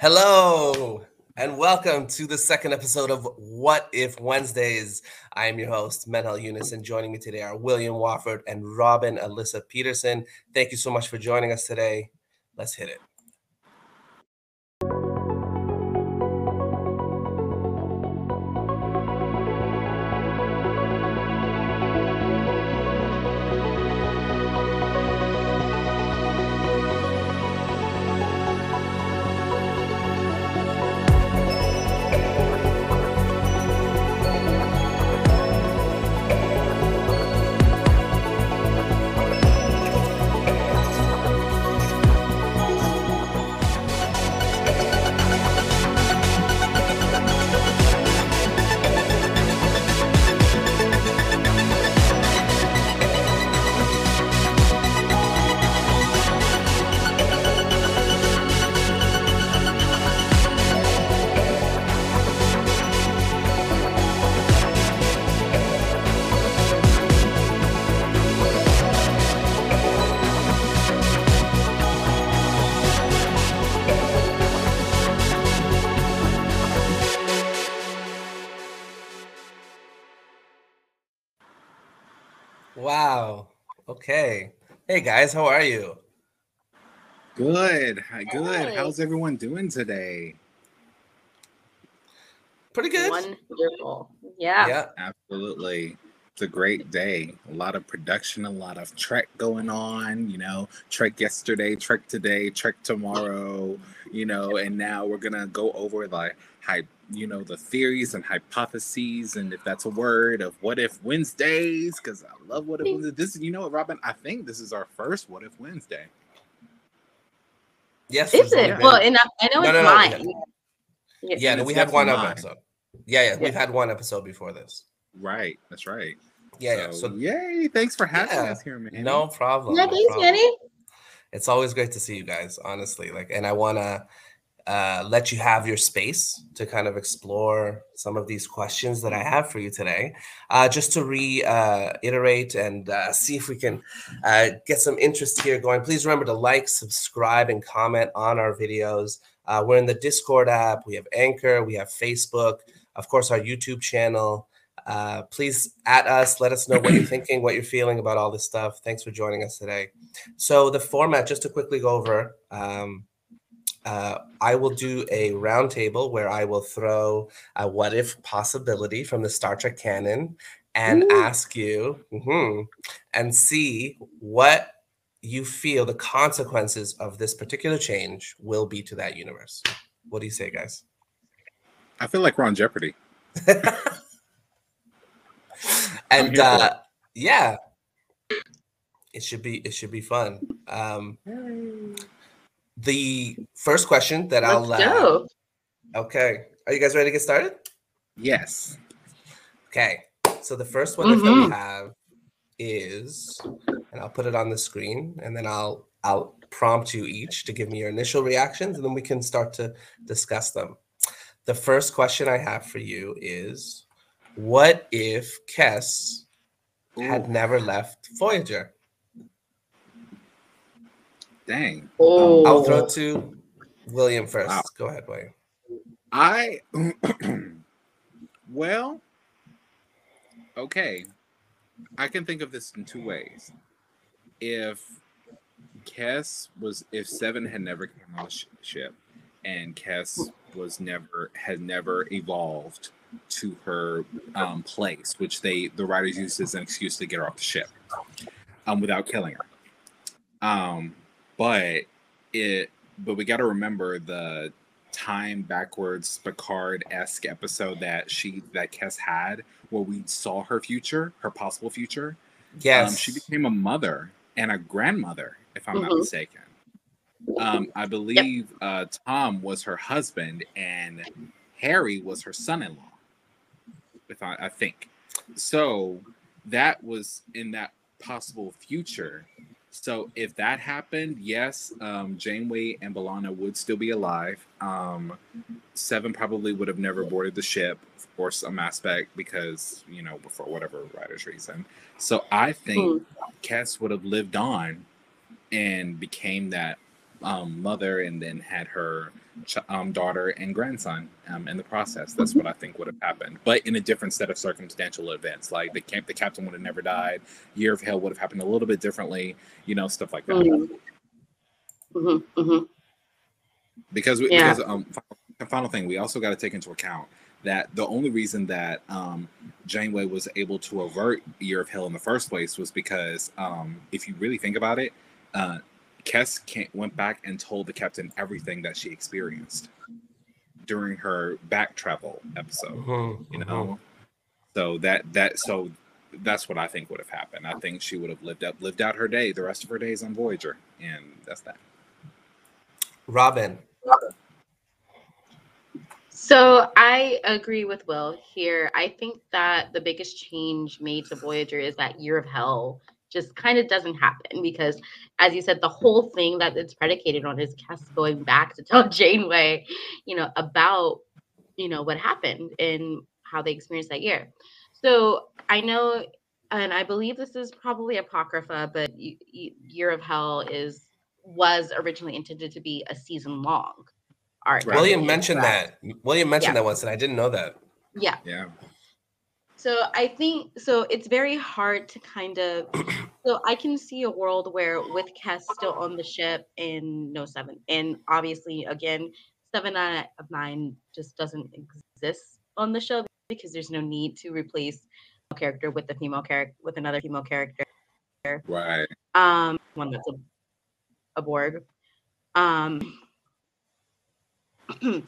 Hello, and welcome to the second episode of What If Wednesdays. I am your host, Menel Eunice, and joining me today are William Wofford and Robin Alyssa Peterson. Thank you so much for joining us today. Let's hit it. Hey guys, how are you? Good. Hi, Good. How's everyone doing today? Pretty good. Wonderful. Yeah. Yeah. Absolutely. It's a great day. A lot of production, a lot of Trek going on. You know, Trek yesterday, Trek today, Trek tomorrow. You know, and now we're gonna go over the hype, you know, the theories and hypotheses, and if that's a word of what if Wednesdays. Because I love what if Wednesdays. This, you know, what, Robin. I think this is our first what if Wednesday. Yes. Is it? Well, and I, I know No, it's no, no, mine. Yeah, And no, we had one mine. episode. Yeah, yeah, Yeah. we've had one episode before this. Right. That's right. Yeah, yeah. So, So yay! Thanks for having Yeah. us here, man. no problem. Yeah, no thanks, problem. Manny. It's always great to see you guys, honestly. Like, and I want to uh, let you have your space to kind of explore some of these questions that I have for you today, uh, just to reiterate and uh, see if we can uh, get some interest here going. Please remember to like, subscribe, and comment on our videos. Uh, we're in the Discord app. We have Anchor. We have Facebook. Of course, our YouTube channel. Uh, please at us. Let us know what you're thinking, what you're feeling about all this stuff. Thanks for joining us today. So the format, just to quickly go over, um, uh, I will do a roundtable where I will throw a what if possibility from the Star Trek canon and Ooh. ask you mhm, and see what you feel the consequences of this particular change will be to that universe. What do you say, guys? I feel like we're on Jeopardy. and uh, yeah, it should be it should be fun. Um, the first question that I'll Let's uh, go. okay, are you guys ready to get started? Yes. Okay, so the first one that we Mhm. have is, and I'll put it on the screen, and then I'll I'll prompt you each to give me your initial reactions, and then we can start to discuss them. The first question I have for you is, what if Kes had never left Voyager? Dang. Oh, I'll throw to William first. Wow. Go ahead, William. I well, okay. I can think of this in two ways. If Kes was, if Seven had never came on the ship, and Kes was never had never evolved to her um, place, which they the writers used as an excuse to get her off the ship, um, without killing her. Um, but it, but we got to remember the time backwards Picard esque episode that she that Kes had, where we saw her future, her possible future. Yes. Um, she became a mother and a grandmother, if I'm not Mhm. mistaken. Um, I believe uh, Tom was her husband and Harry was her son-in-law. If I, I think so, that was in that possible future. So if that happened, yes, um, Janeway and B'Elanna would still be alive. Um, Seven probably would have never boarded the ship or some aspect because you know for whatever writer's reason. So I think Kes would have lived on and became that um, mother and then had her ch- um, daughter and grandson um, in the process. That's what I think would have happened, but in a different set of circumstantial events. Like the camp, the captain would have never died. Year of Hell would have happened a little bit differently. You know, stuff like that. Mm-hmm. Mm-hmm. Mm-hmm. Because we, Yeah. because um, fi- final thing, we also got to take into account that the only reason that um, Janeway was able to avert Year of Hell in the first place was because um, if you really think about it, uh, Kes can't, went back and told the captain everything that she experienced during her back travel episode. Mhm, You mhm. know, so that that so that's what I think would have happened. I think she would have lived up lived out her day, the rest of her days on Voyager, and that's that. Robin. So I agree with Will here. I think that the biggest change made to Voyager is that Year of Hell just kind of doesn't happen because, as you said, the whole thing that it's predicated on is Kes going back to tell Janeway, you know, about you know what happened and how they experienced that year. So I know, and I believe this is probably apocrypha, but y- y- Year of Hell is was originally intended to be a season long arc. Right. William mentioned correct. that. William mentioned Yeah. that once, and I didn't know that. Yeah. Yeah. So I think so it's very hard to kind of so I can see a world where with Kes still on the ship and no seven. And obviously again, seven out of nine just doesn't exist on the show because there's no need to replace a character with a female character with another female character. Right. Um one that's a, a Borg. Um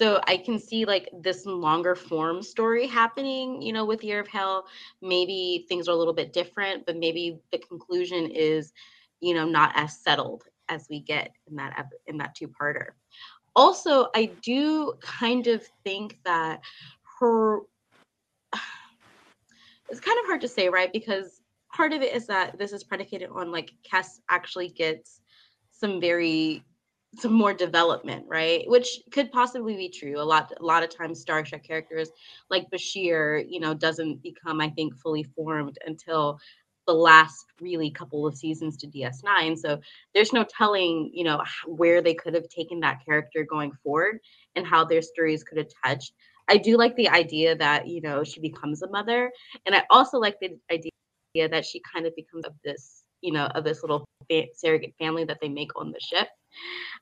so I can see like this longer form story happening, you know, with Year of Hell. Maybe things are a little bit different, but maybe the conclusion is, you know, not as settled as we get in that in that two-parter. Also, I do kind of think that her it's kind of hard to say, right? Because part of it is that this is predicated on like Kes actually gets some very some more development, right? Which could possibly be true. A lot a lot of times Star Trek characters like Bashir, you know, doesn't become, I think, fully formed until the last really couple of seasons to DS9. So there's no telling, you know, where they could have taken that character going forward and how their stories could have touched. I do like the idea that, you know, she becomes a mother. And I also like the idea that she kind of becomes of this, you know, of this little surrogate family that they make on the ship.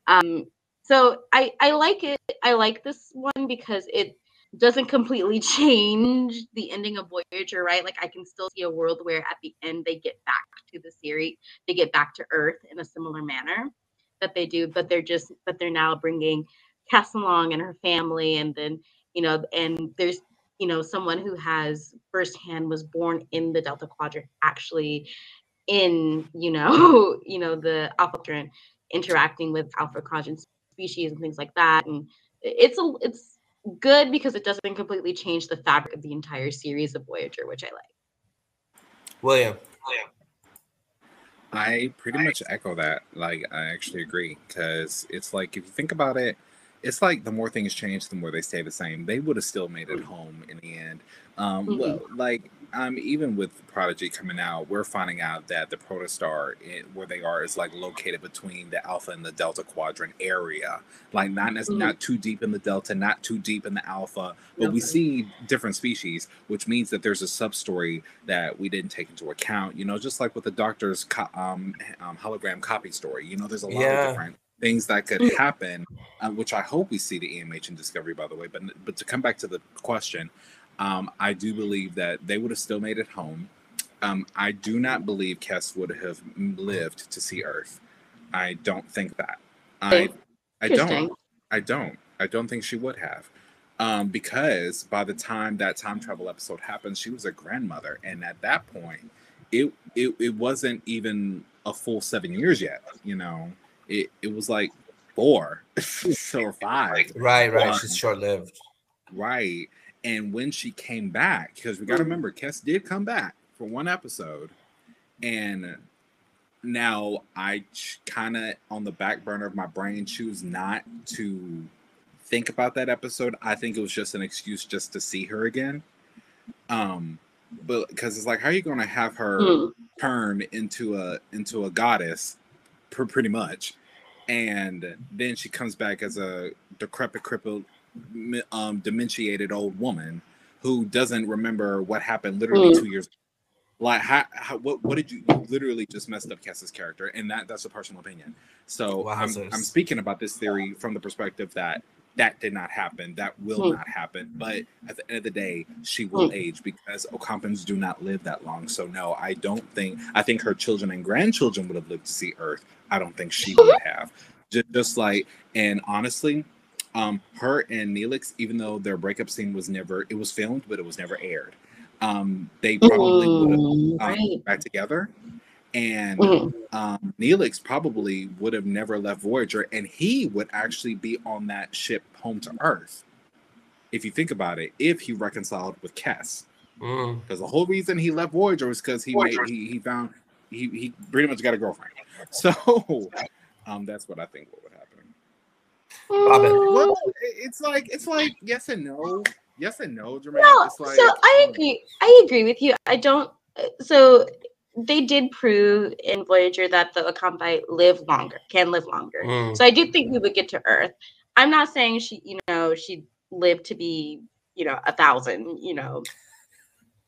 Um, so I I like it. I like this one because it doesn't completely change the ending of Voyager, right? Like I can still see a world where at the end they get back to the series, they get back to Earth in a similar manner that they do, but they're just but they're now bringing Kes along and her family, and then you know, and there's you know someone who has firsthand was born in the Delta Quadrant, actually in you know you know the Alpha Quadrant interacting with Alpha Quadrant species and things like that, and it's a it's good because it doesn't completely change the fabric of the entire series of Voyager, which I like. William. I pretty much echo that. Like, I actually agree because it's like if you think about it, it's like the more things change, the more they stay the same. They would have still made it home in the end. Um, Mhm. well, like, um, even with Prodigy coming out, we're finding out that the Protostar, i- where they are, is like located between the Alpha and the Delta Quadrant area. Like, not nec- Mhm. not too deep in the Delta, not too deep in the Alpha, but we see different species, which means that there's a sub story that we didn't take into account. You know, just like with the Doctor's co- um, um, hologram copy story. You know, there's a lot Yeah. of different things that could Mm. happen, uh, which I hope we see the EMH and Discovery, by the way. But but to come back to the question, um, I do believe that they would have still made it home. Um, I do not believe Kes would have lived to see Earth. I don't think that. I I don't. I don't. I don't think she would have. Um, because by the time that time travel episode happened, she was a grandmother, and at that point, it it, it wasn't even a full seven years yet. You know, it it was like four or five. Right, right. One. She's short lived. Right. And when she came back, because we got to remember, Kes did come back for one episode. And now I kind of, on the back burner of my brain, choose not to think about that episode. I think it was just an excuse just to see her again. Um, but because it's like, how are you going to have her Hmm. turn into a into a goddess, pr- pretty much, and then she comes back as a decrepit, crippled, um, dementiated old woman who doesn't remember what happened literally mm. two years. Like, how, how, what, what did you, you literally just messed up Kes's character, and that that's a personal opinion. So wow, I'm, I'm speaking about this theory from the perspective that that did not happen. That will mm. not happen. But at the end of the day, she will mm. age because Ocampans do not live that long. So no, I don't think. I think her children and grandchildren would have lived to see Earth. I don't think she would have. Just, just like, and honestly, um, her and Neelix, even though their breakup scene was never, it was filmed, but it was never aired. Um, they probably would have um, right. back together and mm-hmm. um, Neelix probably would have never left Voyager, and he would actually be on that ship home to Earth. If you think about it, if he reconciled with Kes, because mm. the whole reason he left Voyager was because he made, he he found he he pretty much got a girlfriend. So, um, that's what I think what would happen. Robin. Well, it's like it's like yes and no, yes and no. Jermaine. No, like, so I um, agree. I agree with you. I don't. So they did prove in Voyager that the Ocampi live longer, can live longer. Mm. So I do think we would get to Earth. I'm not saying she, you know, she lived to be, you know, a thousand, you know.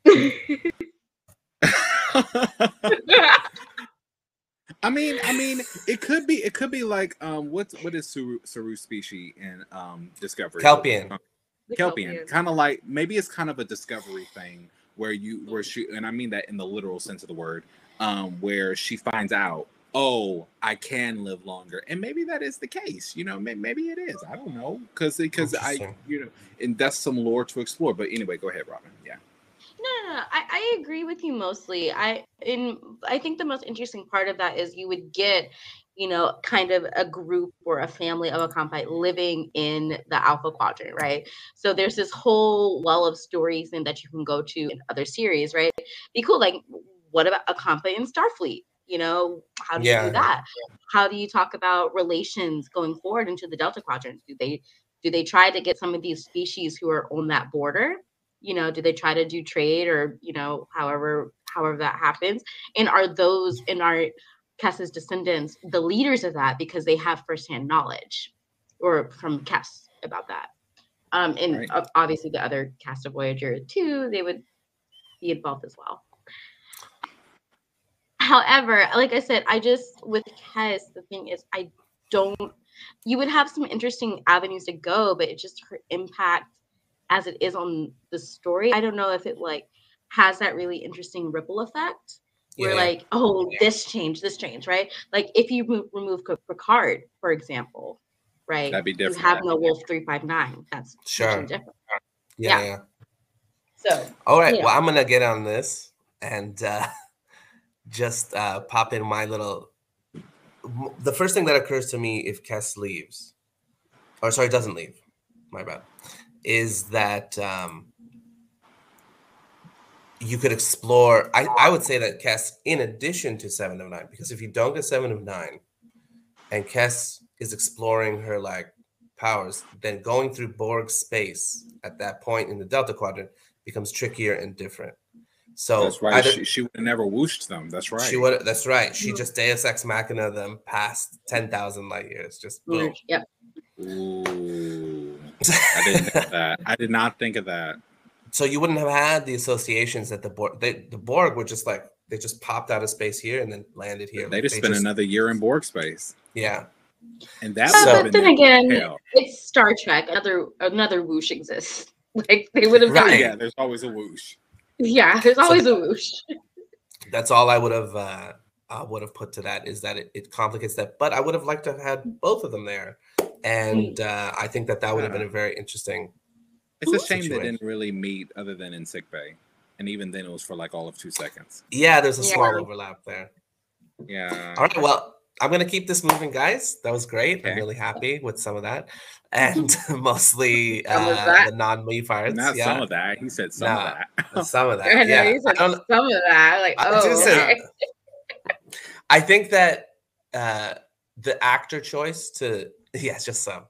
I mean, I mean, it could be, it could be like, um, what's what is Saru, Saru species in um Discovery? Kelpian. Kelpian, Kelpian. kind of like maybe it's kind of a Discovery thing where you where she and I mean that in the literal sense of the word, um, where she finds out, oh, I can live longer, and maybe that is the case. You know, maybe it is. I don't know, because because I you know, and that's some lore to explore. But anyway, go ahead, Robin. Yeah. No, no, no. I, I agree with you mostly. I in I think the most interesting part of that is you would get you know, kind of a group or a family of Ocampi living in the Alpha Quadrant, right? So there's this whole well of stories and that you can go to in other series, right? Be cool. Like, what about Ocampi in Starfleet? You know, how do yeah. you do that? How do you talk about relations going forward into the Delta Quadrant? Do they do they try to get some of these species who are on that border? You know, do they try to do trade or you know, however however that happens? And are those in our Kes's descendants the leaders of that because they have firsthand knowledge or from Kes about that. Um, and right. obviously the other cast of Voyager too, they would be involved as well. However, like I said, I just with Kes, the thing is I don't you would have some interesting avenues to go, but it just her impact as it is on the story. I don't know if it like has that really interesting ripple effect we're yeah. like, oh, yeah. this change, this change, right? Like if you move, remove Picard, for example, right? That'd be different. You have no Wolf three five nine. That's sure different. Yeah, yeah. So all right, well, I'm gonna get on this and uh, just uh, pop in my little. The first thing that occurs to me if Kes leaves, or sorry, doesn't leave, my bad, is that um, you could explore. I, I would say that Kes, in addition to Seven of Nine, because if you don't get Seven of Nine, and Kes is exploring her like powers, then going through Borg space at that point in the Delta Quadrant becomes trickier and different. So that's right. She, she would have never whooshed them. That's right. She would. That's right. She just Deus Ex Machina them past ten thousand light years. Just boom. Yep. Ooh, I didn't think of that. I did not think of that so you wouldn't have had the associations that the Borg, they, the Borg were just like they just popped out of space here and then landed here. They just they spent just, another year in Borg space. Yeah, and that. So, but then again, hell. it's Star Trek. Another another whoosh exists. Like they would have. Right. Yeah, there's always a whoosh. Yeah, there's always so, a whoosh. That's all I would have. Uh, I would have put to that is that it, it complicates that, but I would have liked to have had both of them there, and mm. uh, I think that that would have been a very interesting it's a shame situation. they didn't really meet other than in sick bay, and even then it was for like all of two seconds. Yeah, there's a yeah. small overlap there. Yeah. All right. Well, I'm gonna keep this moving, guys. That was great. Okay. I'm really happy with some of that, and mostly uh, the non-me parts. Not yeah. some of that. He said some of that. some of that. I yeah. He said some of that. Like, oh. I, I think that uh, the actor choice to yes, just some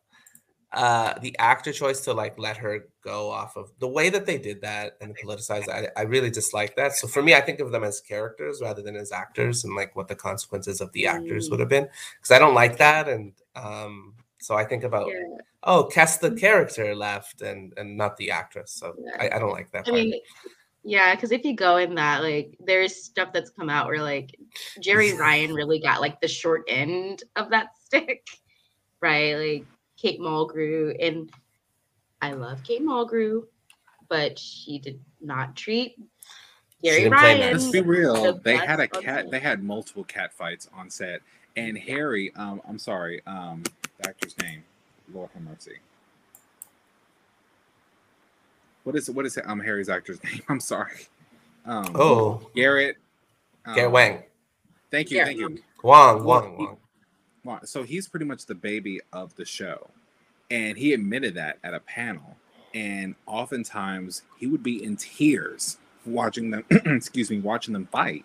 uh the actor choice to like let her go off of the way that they did that and politicize I, I really dislike that so for me i think of them as characters rather than as actors and like what the consequences of the actors Mm. would have been because i don't like that and um so i think about Yeah. oh Kes the character left and and not the actress so Yeah. I, I don't like that I part. mean, yeah, because if you go in that, like, there's stuff that's come out where like Jeri Ryan really got like the short end of that stick, right? Like Kate Mulgrew, and I love Kate Mulgrew, but she did not treat Jeri didn't Ryan. Let's be real. the They had a cat. set. They had multiple cat fights on set, and Harry. Um, I'm sorry. Um, the actor's name. Lord have mercy. What is what is it? Um, Harry's actor's name. I'm sorry. Um, oh Garrett. Um, Garrett Wang Thank you. Yeah. Thank you. Wong Wong Wong So he's pretty much the baby of the show. And he admitted that at a panel. And oftentimes he would be in tears watching them, excuse me, watching them fight.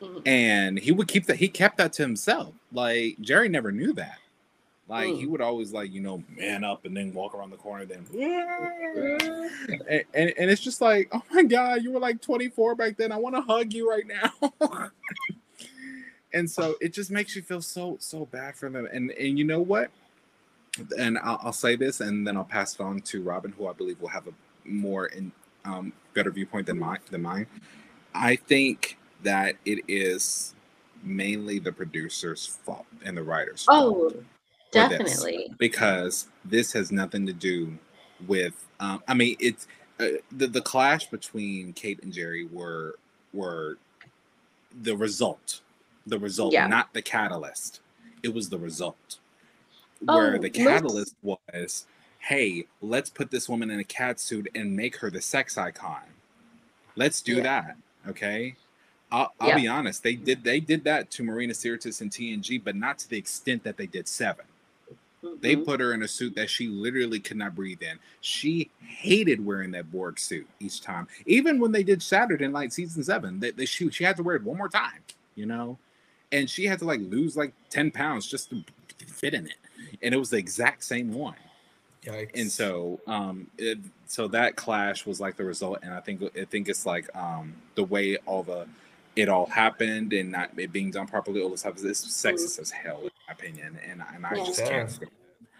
Mhm. And he would keep that, he kept that to himself. Like Jeri never knew that. Like he Mm. would always like, you know, man up and then walk around the corner, then and, and, and it's just like, oh my god, you were like 24 back then. I want to hug you right now. and so it just makes you feel so so bad for them. And and you know what? And I'll, I'll say this, and then I'll pass it on to Robin, who I believe will have a more in um, better viewpoint than my Than mine. I think that it is mainly the producer's fault and the writer's fault Oh, for this definitely. because this has nothing to do with um i mean it's uh, the the clash between kate and jeri were were the result the result Yeah. not the catalyst it was the result where Oh, the let's- catalyst was hey let's put this woman in a cat suit and make her the sex icon let's do Yeah. that okay I'll, I'll Yep. be honest. They did they did that to Marina Sirtis and TNG, but not to the extent that they did Seven. They Mhm. put her in a suit that she literally could not breathe in. She hated wearing that Borg suit each time. Even when they did Saturday Night season seven, they, they she, she had to wear it one more time, you know? And she had to like lose like 10 pounds just to fit in it. And it was the exact same one. Yikes. And so um it, so that clash was like the result. And I think I think it's like um the way all the it all happened and not it being done properly, all this stuff is sexist as hell, in my opinion. And, and I Yeah. just can't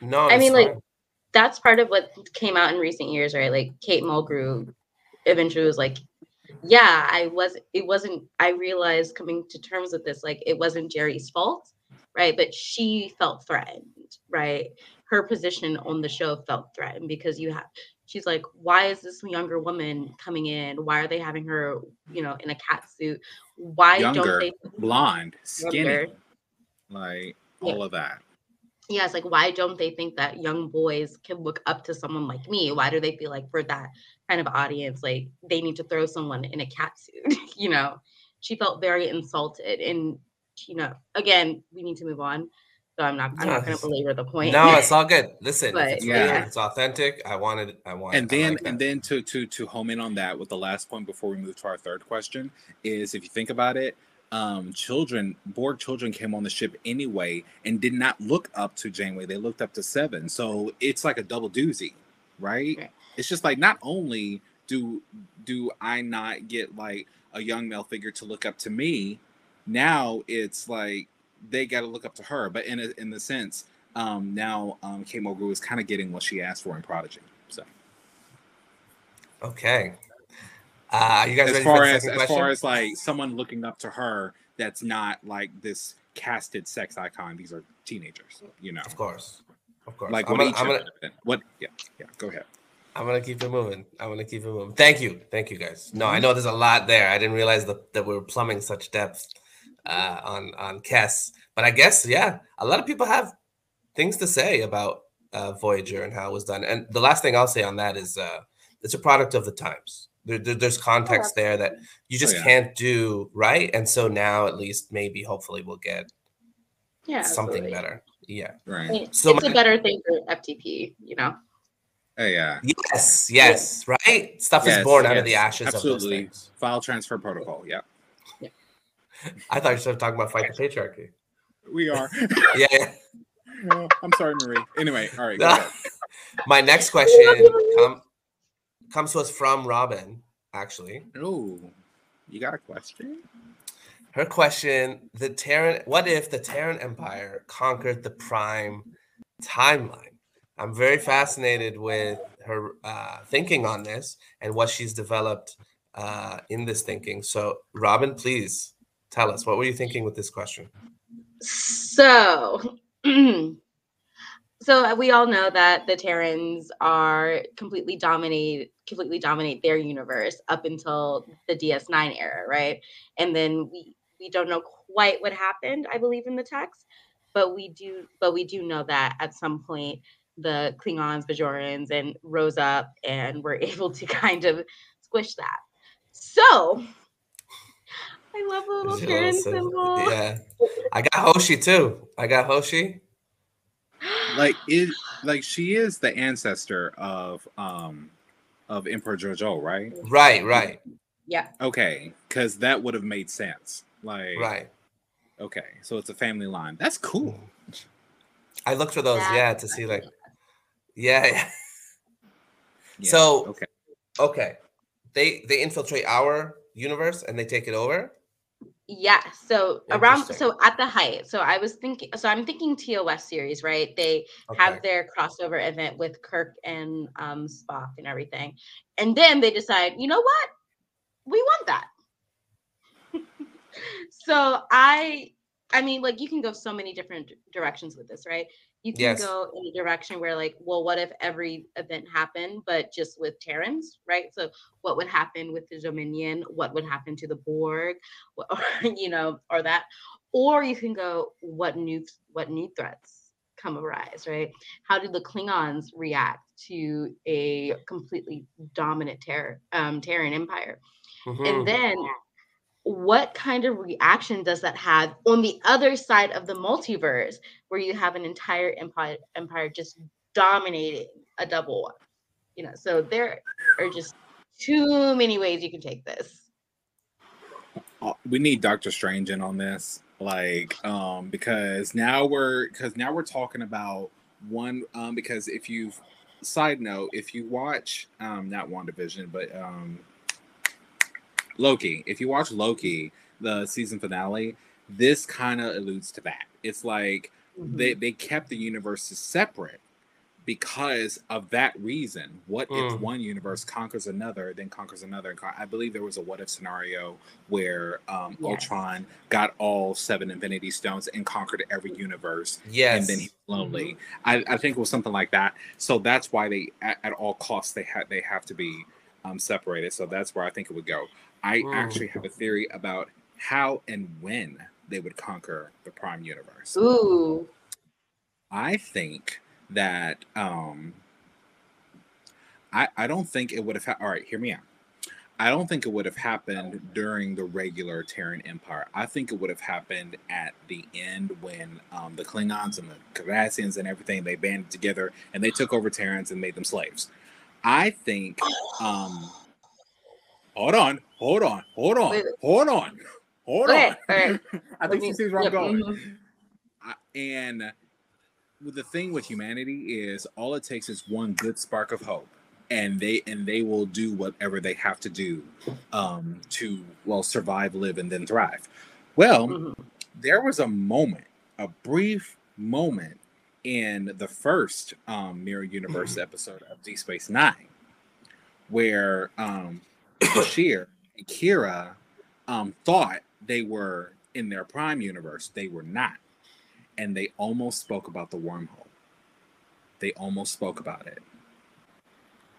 no, I that's mean, like, that's part of what came out in recent years, right? Like Kate Mulgrew eventually was like, yeah, I was, it wasn't, I realized coming to terms with this, like, it wasn't Jeri's fault, right? But she felt threatened, right? Her position on the show felt threatened because you have, she's like, why is this younger woman coming in? Why are they having her, you know, in a cat suit? Why Younger, don't they? blonde, skinny, Younger. like Yeah. all of that. yeah, it's like why don't they think that young boys can look up to someone like me? Why do they feel like for that kind of audience, like they need to throw someone in a cat suit? you know, she felt very insulted, and you know, again, we need to move on. So I'm not, I'm No, not going it's- to belabor the point. No, it's all good. Listen, But, it's yeah. real, it's authentic. I wanted, I want, and then like and then to to to home in on that with the last point before we move to our third question is if you think about it um children borg children came on the ship anyway and did not look up to janeway they looked up to seven so it's like a double doozy right Right. It's just like not only do do i not get like a young male figure to look up to me now it's like they got to look up to her but in a, in the sense um now um Kate Mulgrew is kind of getting what she asked for in Prodigy so okay. Uh, you guys as ready far for as as question? far as like someone looking up to her that's not like this casted sex icon these are teenagers you know of course, of course. like I'm what gonna, I'm gonna, what yeah yeah go ahead I'm gonna keep it moving. I'm gonna keep it moving. Thank you, thank you, guys. No, I Mhm. know there's a lot there. I didn't realize that, that we were plumbing such depth uh, on on Kes, but I guess yeah, a lot of people have things to say about uh, Voyager and how it was done. And the last thing I'll say on that is uh, it's a product of the times. There, there- there's context there that you just Oh, yeah. can't do right, and so now at least maybe hopefully we'll get yeah, something absolutely. better. Yeah. I right mean, So it's my- a better thing for FTP, you know. Oh yeah Yes. Yes. Right. Stuff Yes, is born out of the yes, ashes absolutely things. file transfer protocol yeah I thought you were talking about fight the patriarchy. we are Yeah. yeah. Oh, i'm sorry marie anyway all right go ahead. my next question come, comes to us from Robin, actually. Oh, you got a question? Her question: The Terran. What if the Terran Empire conquered the Prime timeline? I'm very fascinated with her uh, thinking on this and what she's developed uh, in this thinking. So, Robin, please tell us what were you thinking with this question? So, so we all know that the Terrans are completely dominate, completely dominate their universe up until the DS9 era, right? And then we we don't know quite what happened, I believe, in the text, but we do, but we do know that at some point the Klingons, Bajorans, and rose up and were able to kind of squish that. So I love the little Terran symbol. Yeah, I got Hoshi too. I got Hoshi. Like it, like she is the ancestor of um of Emperor Jojo, right? Right, right. Yeah. Okay, because that would have made sense. Like, right. Okay, so it's a family line. That's cool. I looked for those, That's yeah, to see like, yeah, yeah. yeah. So okay, okay, they they infiltrate our universe and they take it over. Yeah. So around so at the height. So I was thinking so I'm thinking TOS series, right? They okay. have their crossover event with Kirk and um Spock and everything. And then they decide, you know what? We want that. so I I mean, like you can go so many different directions with this, right? You can yes. go in a direction where, like, well, what if every event happened, but just with Terrans, right? So, what would happen with the Dominion? What would happen to the Borg? Or, you know, or that, or you can go, what new, what new threats come arise, right? How do the Klingons react to a completely dominant Terran, um, Terran empire? Mm-hmm. And then what kind of reaction does that have on the other side of the multiverse where you have an entire empire empire just dominating a double one? You know so there are just too many ways you can take this. Uh, we need doctor strange in on this like um because now we're because now we're talking about one um because if you've side note if you watch um not WandaVision but um Loki. If you watch Loki, the season finale, this kind of alludes to that. It's like mm-hmm. they, they kept the universes separate because of that reason. What mm. if one universe conquers another, then conquers another? I believe there was a what if scenario where um, yes. Ultron got all seven Infinity Stones and conquered every universe. Yes. And then he's lonely. Mm-hmm. I, I, think it was something like that. So that's why they, at, at all costs, they have they have to be um, separated. So that's where I think it would go. I mm. actually have a theory about how and when they would conquer the Prime Universe. Ooh. I think that um I I don't think it would have ha- all right, hear me out. I don't think it would have happened during the regular Terran Empire. I think it would have happened at the end when um, the Klingons and the Cardassians and everything they banded together and they took over Terrans and made them slaves. I think um, hold on, hold on, hold on, Wait. hold on, hold on. I think she sees where I'm going. Mm-hmm. and the thing with humanity is all it takes is one good spark of hope and they and they will do whatever they have to do um, to well survive live and then thrive well mm-hmm. there was a moment a brief moment in the first um, mirror universe mm-hmm. episode of deep space nine where um, Bashir and Kira um, thought they were in their prime universe. They were not. And they almost spoke about the wormhole. They almost spoke about it.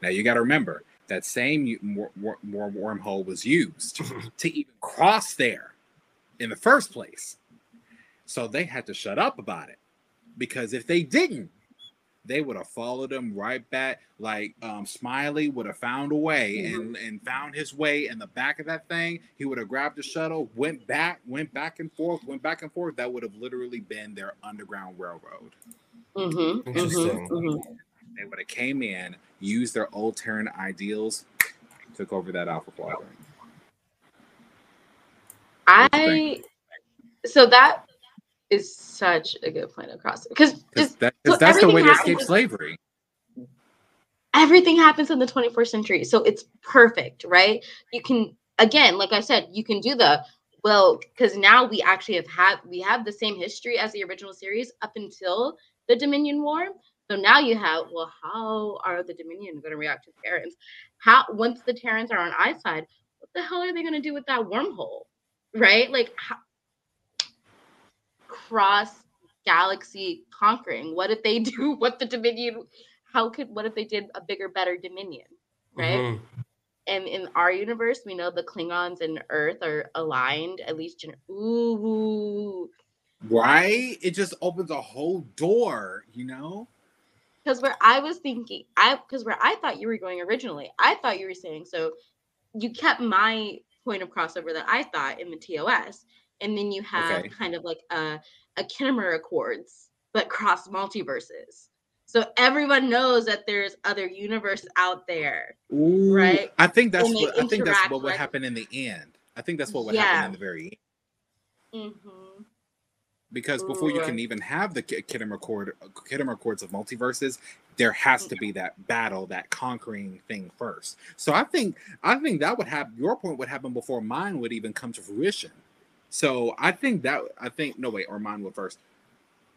Now you got to remember that same wormhole was used to even cross there in the first place. So they had to shut up about it because if they didn't, they would have followed him right back. Like um, Smiley would have found a way mm-hmm. and, and found his way in the back of that thing. He would have grabbed the shuttle, went back, went back and forth, went back and forth. That would have literally been their underground railroad. Mm-hmm. mm-hmm. Interesting. Mm-hmm. They would have came in, used their old Terran ideals, took over that Alpha Quadrant. I so that is such a good point across because that, that's the way to escape slavery. everything happens in the 21st century. So it's perfect, right? You can again, like I said, you can do the well because now we actually have had we have the same history as the original series up until the Dominion War. So now you have well, how are the Dominion going to react to Terrans? How once the Terrans are on I side, what the hell are they going to do with that wormhole? Right? Like how, cross galaxy conquering. What if they do what the Dominion? How could what if they did a bigger, better Dominion? Right? Mm-hmm and in our universe, we know the Klingons and Earth are aligned, at least. Gen- Ooh. Right? It just opens a whole door, you know? Because where I was thinking, I because where I thought you were going originally, I thought you were saying so. You kept my point of crossover that I thought in the TOS, and then you have okay. kind of like a a Khitomer Accords, but cross multiverses. So everyone knows that there's other universe out there, Ooh, right? I think that's what I think that's what would like, happen in the end. I think that's what would yeah. happen in the very end. Mm-hmm. Because before Ooh. you can even have the Khitomer Accord, Khitomer Accords of multiverses, there has to be that battle, that conquering thing first. So I think I think that would have your point would happen before mine would even come to fruition. So I think that I think no wait, or mine would first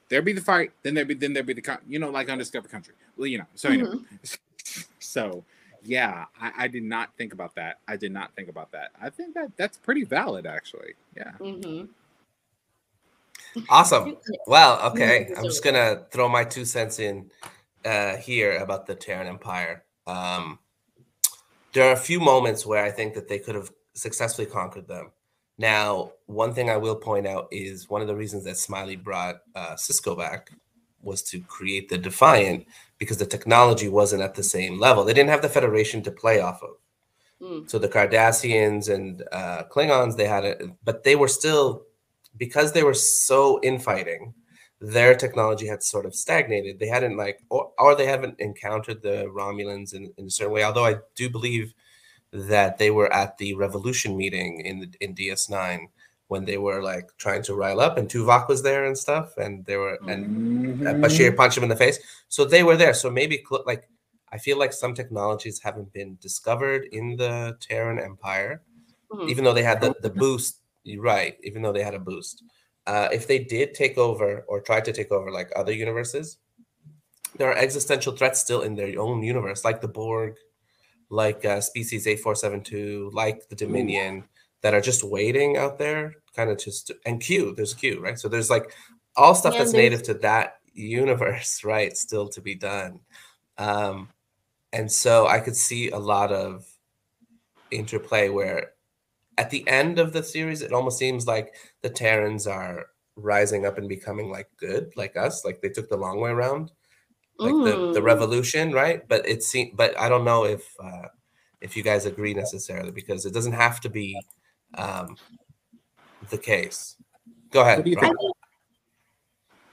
There'd be the fight, then there'd be then there'd be the con- you know like undiscovered country. Well, you know. So anyway, mm-hmm. so yeah, I, I, did not think about that. I did not think about that. I think that that's pretty valid, actually. Yeah. Mm-hmm. Awesome. Well, okay. I'm just gonna throw my two cents in uh, here about the Terran Empire. Um, there are a few moments where I think that they could have successfully conquered them. Now, one thing I will point out is one of the reasons that Smiley brought uh, Sisko back was to create the Defiant because the technology wasn't at the same level. They didn't have the Federation to play off of. Mm. So the Cardassians and uh, Klingons, they had it, but they were still because they were so infighting. Their technology had sort of stagnated. They hadn't like, or, or they haven't encountered the Romulans in, in a certain way. Although I do believe that they were at the revolution meeting in the, in DS9 when they were like trying to rile up and Tuvok was there and stuff and they were and mm-hmm. Bashir punched him in the face. So they were there. So maybe like I feel like some technologies haven't been discovered in the Terran Empire, mm-hmm. even though they had the, the boost. Right, even though they had a boost. Uh, if they did take over or try to take over like other universes, there are existential threats still in their own universe, like the Borg, like uh, species 8472, like the Dominion, that are just waiting out there, kind of just and Q. There's Q, right? So there's like all stuff yeah, that's native to that universe, right? Still to be done. Um, and so I could see a lot of interplay where at the end of the series, it almost seems like the Terrans are rising up and becoming like good, like us, like they took the long way around like the, the revolution, right? But it seems, but I don't know if uh, if you guys agree necessarily because it doesn't have to be um, the case. Go ahead. I mean,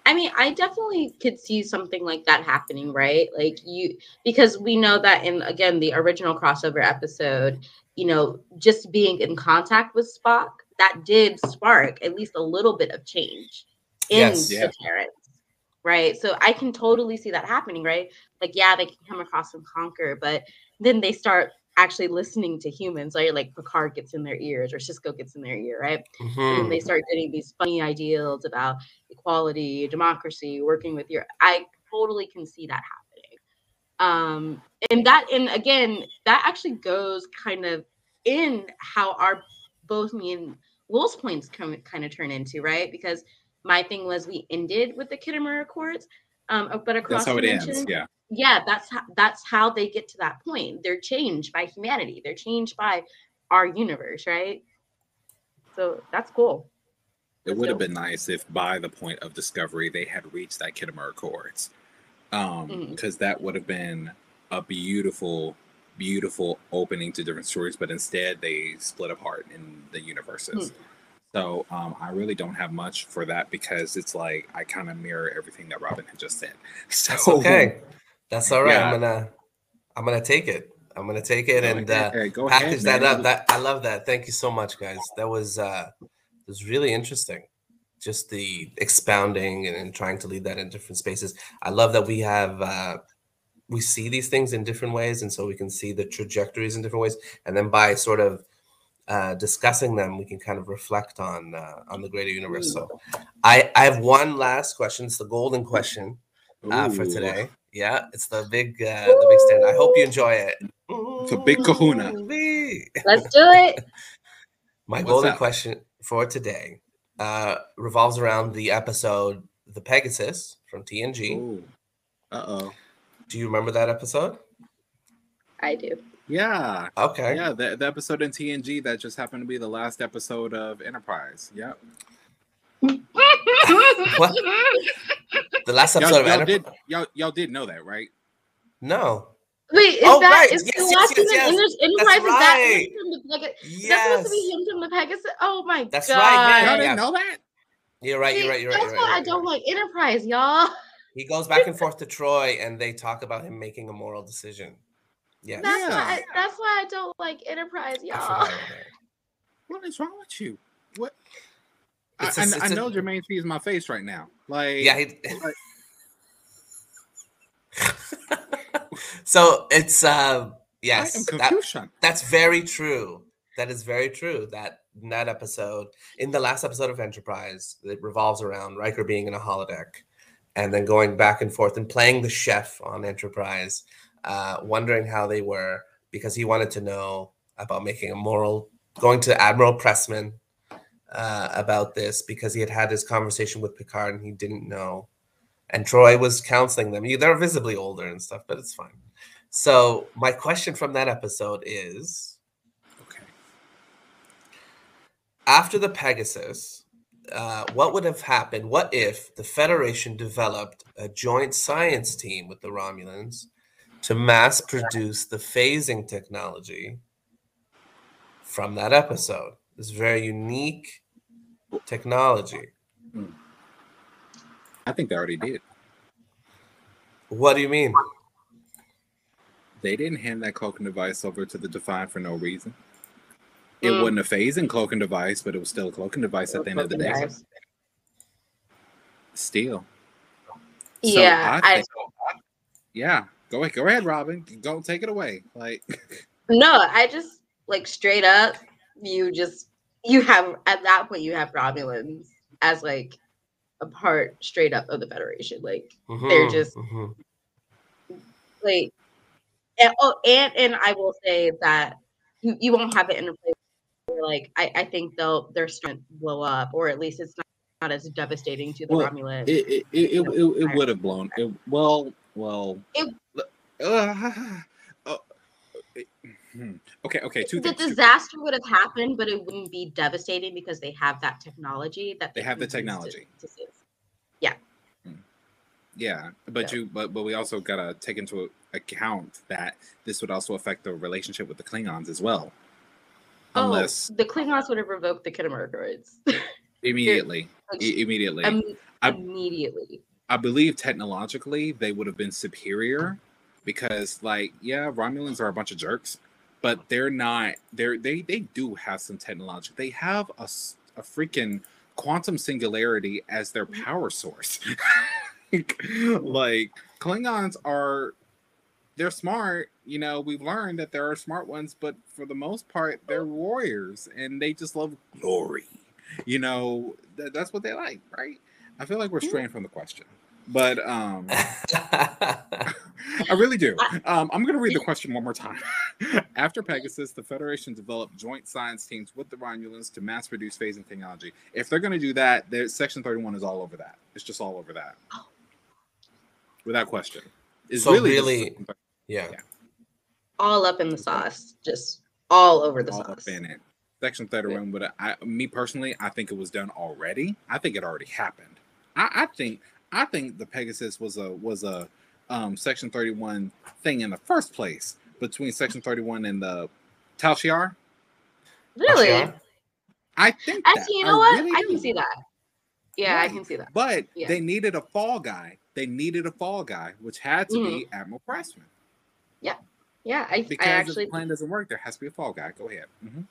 I mean, I definitely could see something like that happening, right? Like you, because we know that in again the original crossover episode, you know, just being in contact with Spock that did spark at least a little bit of change in yes, the yeah. Terran right? So I can totally see that happening, right? Like, yeah, they can come across and conquer, but then they start actually listening to humans. Like, like Picard gets in their ears or Sisko gets in their ear, right? Mm-hmm. And they start getting these funny ideals about equality, democracy, working with your. I totally can see that happening. Um, and that, and again, that actually goes kind of in how our both me and Will's points come kind of turn into, right? Because my thing was we ended with the Khitomer Accords, um, but across that's how it ends. Yeah, yeah, that's how that's how they get to that point. They're changed by humanity. They're changed by our universe, right? So that's cool. It would have been nice if by the point of discovery they had reached that Khitomer Accords, because um, mm-hmm. that would have been a beautiful, beautiful opening to different stories. But instead, they split apart in the universes. Mm-hmm. So um, I really don't have much for that because it's like I kind of mirror everything that Robin had just said. So That's okay. That's all right. Yeah. I'm gonna I'm gonna take it. I'm gonna take it and uh, package ahead, that up. That I love that. Thank you so much, guys. That was uh was really interesting. Just the expounding and, and trying to lead that in different spaces. I love that we have uh we see these things in different ways, and so we can see the trajectories in different ways, and then by sort of uh, discussing them, we can kind of reflect on uh, on the greater universe. So, I I have one last question. It's the golden question uh, for today. Yeah, it's the big uh, the big stand. I hope you enjoy it. It's a big kahuna. Let's do it. My What's golden up? question for today uh, revolves around the episode "The Pegasus" from TNG. Uh oh. Do you remember that episode? I do. Yeah. Okay. Yeah, the, the episode in TNG that just happened to be the last episode of Enterprise. Yep. What? The last Y'all, episode of y'all Enterprise. did y'all y'all did know that, right? No. Wait, is Oh, that right. is Yes, the yes, last yes, season yes. Enterprise? Enterprise is that right. him from the Pegasus? That's supposed to be him from the Pegasus. Oh my That's god! right, Y'all yeah. didn't know that? You're right. You're right. You're right. That's You're why right, I don't right. like Enterprise, y'all. He goes back and forth to Troi, and they talk about him making a moral decision. Yes. That's Yeah. why. I, that's why I don't like Enterprise, y'all. forgot about that. What is wrong with you? What? It's I, a- I- it's I a- know Jermaine sees my face right now. Like, Yeah. He, like, so it's uh yes, that, that's very true. That is very true. That in that episode, in the last episode of Enterprise, it revolves around Riker being in a holodeck, and then going back and forth and playing the chef on Enterprise, uh, wondering how they were because he wanted to know about making a moral, going to Admiral Pressman uh, about this because he had had his conversation with Picard and he didn't know, and Troi was counseling them. They're visibly older and stuff, but it's fine. So my question from that episode is Okay. after the Pegasus, uh, what would have happened? What if the Federation developed a joint science team with the Romulans to mass produce the phasing technology from that episode? This very unique technology. I think they already did. What do you mean? They didn't hand that cloaking device over to the Defiant for no reason. It Mm. wasn't a phasing cloaking device, but it was still a cloaking device at the end of the day. Guys. Still. So Yeah, I, think- yeah. Go ahead, go ahead, Robin. Go take it away. Like no, I just like straight up. You just you have at that point you have Romulans as like a part straight up of the Federation. Like They're Mhm, just- mhm. like and, oh and and I will say that you, you won't have it in a place where like I, I think they'll their strength blow up or at least it's not, not as devastating to the Well, Romulans. it it, it, it, it, it would have blown it, well well It- uh, uh, hmm. okay okay two the things two- disaster would have happened, but it wouldn't be devastating because they have that technology that They have the use to- technology. to save. yeah but Yeah. you but but we also gotta take into account that this would also affect the relationship with the klingons as well unless oh, the Klingons would have revoked the Khitomer Accords immediately I- immediately um, I- immediately. I believe technologically they would have been superior because, like, yeah, Romulans are a bunch of jerks, but they're not. They're they they do have some technology. They have a a freaking quantum singularity as their mm-hmm. power source. like Klingons are. They're smart, you know. We've learned that there are smart ones, but for the most part, they're warriors and they just love glory. You know, that, that's what they like, right? I feel like we're straying from the question, but um, I really do. Um, I'm going to read the question one more time. After Pegasus, the Federation developed joint science teams with the Romulans to mass produce phasing technology. If they're going to do that, Section 31 is all over that. It's just all over that, without question. It's So really, really- just yeah. All up in the sauce, just all over the all sauce. up in it. Section 31, but I, me personally, I think it was done already. I think it already happened. I, I think I think the Pegasus was a was a um, Section 31 thing in the first place between Section 31 and the Tal Shiar. Really? Tal Shiar? I think that. Actually, you I know what? really I can do. see that. Yeah, I can see that. But Yeah. they needed a fall guy. They needed a fall guy, which had to be Mm-hmm. Admiral Pressman. Yeah, yeah. I, Because I if the plan doesn't work, there has to be a fall guy. Go ahead. Mhm.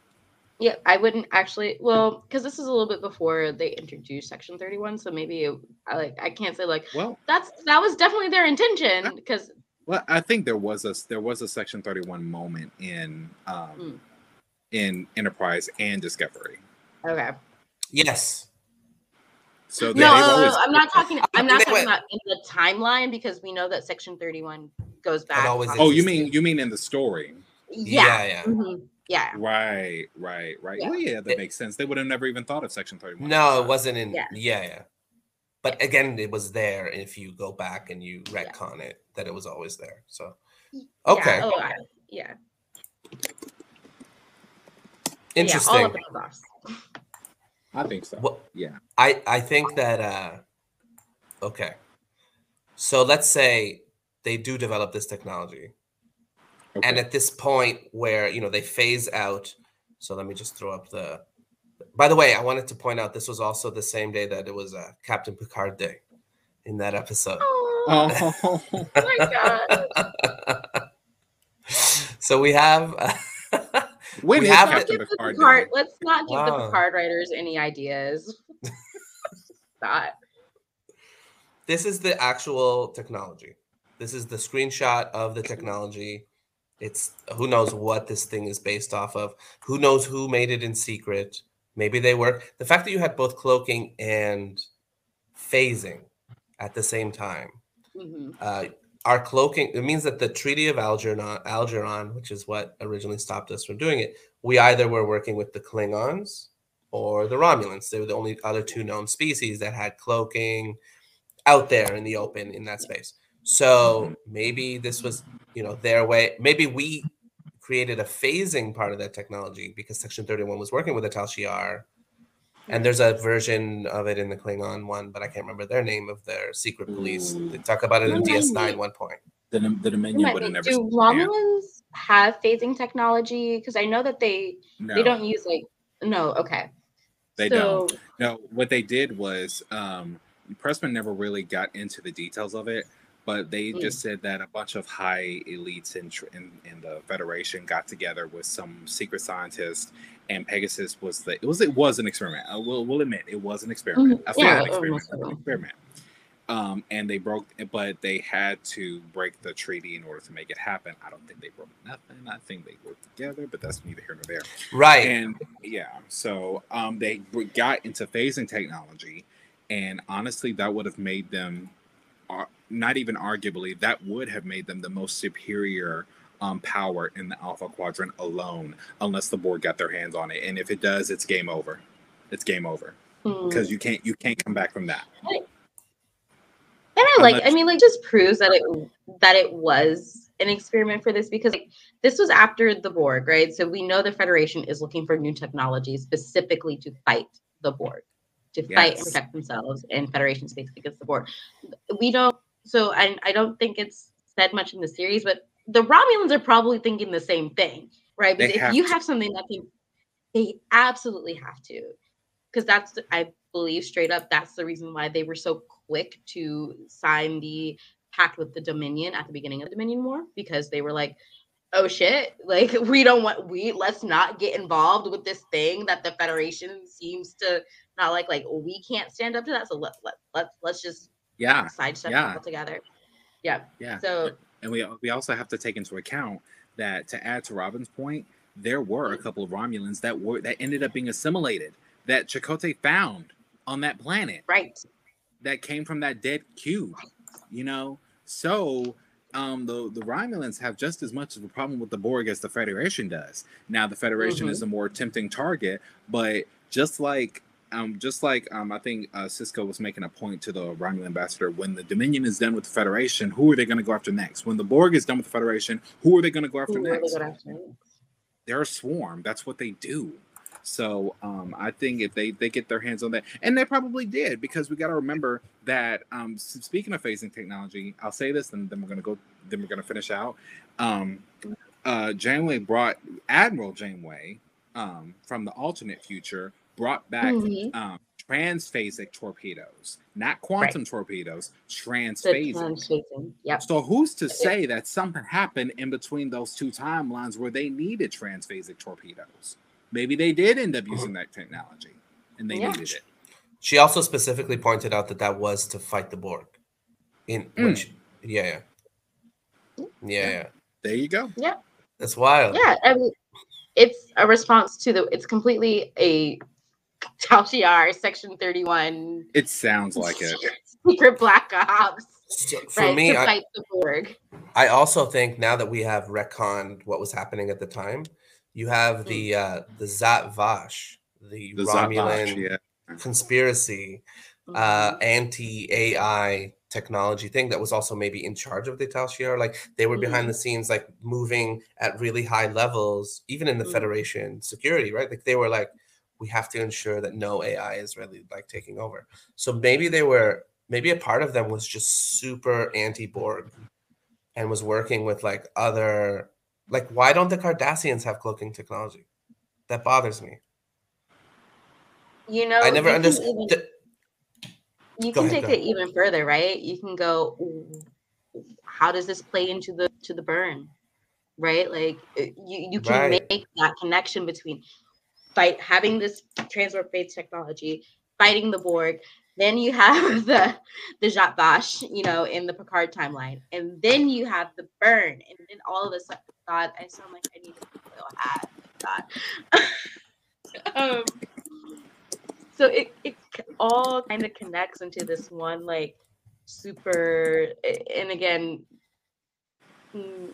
Yeah, I wouldn't actually. Well, because this is a little bit before they introduced Section Thirty One, so maybe it, I like I can't say like Well, that's that was definitely their intention because Well, I think there was a there was a Section Thirty One moment in um, Hmm. in Enterprise and Discovery. Okay. Yes. So No, they've no, always- no, I'm not talking. I'm not talking about in the timeline because we know that Section 31 goes back. Oh, you mean you mean in the story? yeah, Yeah, yeah. mhm, yeah. Right, right, right. Yeah. Well, yeah, that It- makes sense. They would have never even thought of Section Thirty One. No, it wasn't in. Yeah, Yeah. yeah. But again, it was there if you go back and you retcon it that it was always there. So okay, Yeah, oh, I- yeah. interesting. Yeah, all of the sauce. I think so. What- Yeah. I I think that uh okay. So let's say they do develop this technology. Okay. And at this point where, you know, they phase out so let me just throw up the By the way, I wanted to point out this was also the same day that it was uh, Captain Picard Day in that episode. Oh, oh, my god. so we have when We have Let's Captain give the Picard? Picard, let's not give the Picard writers any ideas. Not. this is the actual technology. This is the screenshot of the technology. It's who knows what this thing is based off of. Who knows who made it in secret? Maybe they were. The fact that you had both cloaking and phasing at the same time. Mhm. Uh, our cloaking it means that the Treaty of Algernon, Algeron, which is what originally stopped us from doing it, we either were working with the Klingons or the Romulans. They were the only other two known species that had cloaking out there in the open in that space. So maybe this was, you know, their way. Maybe we created a phasing part of that technology because Section 31 was working with the Tal Shiar. And there's a version of it in the Klingon one, but I can't remember their name of their secret police. They talk about it in DS9 me. one point. The, the Dominion would have never. Do seen that. Romulans have phasing technology? Because I know that they No, they don't use like no. Okay. They so, don't. No, what they did was um, Pressman never really got into the details of it, but they Mm. just said that a bunch of high elites in, in in the Federation got together with some secret scientists, and Pegasus was the it was it was an experiment. I will will admit it was an experiment, Mhm. a Yeah, failed oh, experiment, most an experiment. Um, and they broke, but they had to break the treaty in order to make it happen. I don't think they broke nothing. I think they worked together, but that's neither here nor there Right. and yeah so um they got into phasing technology and honestly that would have made them ar- not even arguably that would have made them the most superior um power in the alpha quadrant alone unless the Borg got their hands on it and if it does it's game over it's game over hmm. because you can't you can't come back from that And I like, I mean, like, just proves that it that it was an experiment for this because like, this was after the Borg, right? So we know the Federation is looking for new technology specifically to fight the Borg, to fight and protect themselves in Federation space against the Borg. We don't. So I, I don't think it's said much in the series, but the Romulans are probably thinking the same thing, right? Because if you to. have something that can, they absolutely have to because that's I believe straight up that's the reason why they were so quick to sign the pact with the Dominion at the beginning of the Dominion War because they were like, oh shit, like we don't want we let's not get involved with this thing that the Federation seems to not like like we can't stand up to that so let let let's let's just yeah sidestep yeah. it altogether. Yeah. yeah So And we we also have to take into account that to add to Robin's point, there were a couple of Romulans that were that ended up being assimilated that Chakotay found on that planet right. that came from that dead cube. You know, so um the the Romulans have just as much of a problem with the Borg as the Federation does. Now the Federation Mhm. is a more tempting target, but just like um just like um I think uh, Sisko was making a point to the Romulan ambassador when the Dominion is done with the Federation, who are they going to go after next? When the Borg is done with the Federation, who are they going to go after Who they next? have to- they're a swarm. That's what they do. So um, I think if they they get their hands on that, and they probably did, because we got to remember that. Um, speaking of phasing technology, I'll say this, and then we're gonna go. Then we're gonna finish out. Um, uh, Janeway brought Admiral Janeway um, from the alternate future brought back Mhm. um, transphasic torpedoes, not quantum torpedoes, transphasic. transphasing. Yep. So who's to say that something happened in between those two timelines where they needed transphasic torpedoes? Maybe they did end up using that technology and they Yeah. needed it. She also specifically pointed out that that was to fight the Borg. In Mm. when she, yeah, yeah. Yeah, yeah. There you go. Yeah. That's wild. Yeah, I mean, it's a response to the. It's completely a Tal Shiar Section Thirty One It sounds like it. secret black ops, So for right? me, to I, the Borg. I also think now that we have retconned what was happening at the time, you have the uh the Zhat Vash, the, The Romulan Zhat Vash, yeah. conspiracy, uh anti-AI technology thing that was also maybe in charge of the Tal Shiar. Like they were behind the scenes, like moving at really high levels, even in the Mhm. Federation security, right? Like they were like, we have to ensure that no AI is really like taking over. So maybe they were maybe a part of them was just super anti-Borg and was working with like other like why don't the Cardassians have cloaking technology? That bothers me. You know, I never understood. even- you can ahead, take it even further, right? You can go, how does this play into the to the burn, right? Like uh, you you can Right. make that connection between fight having this transport based technology, fighting the Borg. Then you have the the Zhat Vash, you know, in the Picard timeline, and then you have the burn, and then all of a sudden, God, I sound like I need a little hat. God. um, so it, it all kind of connects into this one like super and again mm,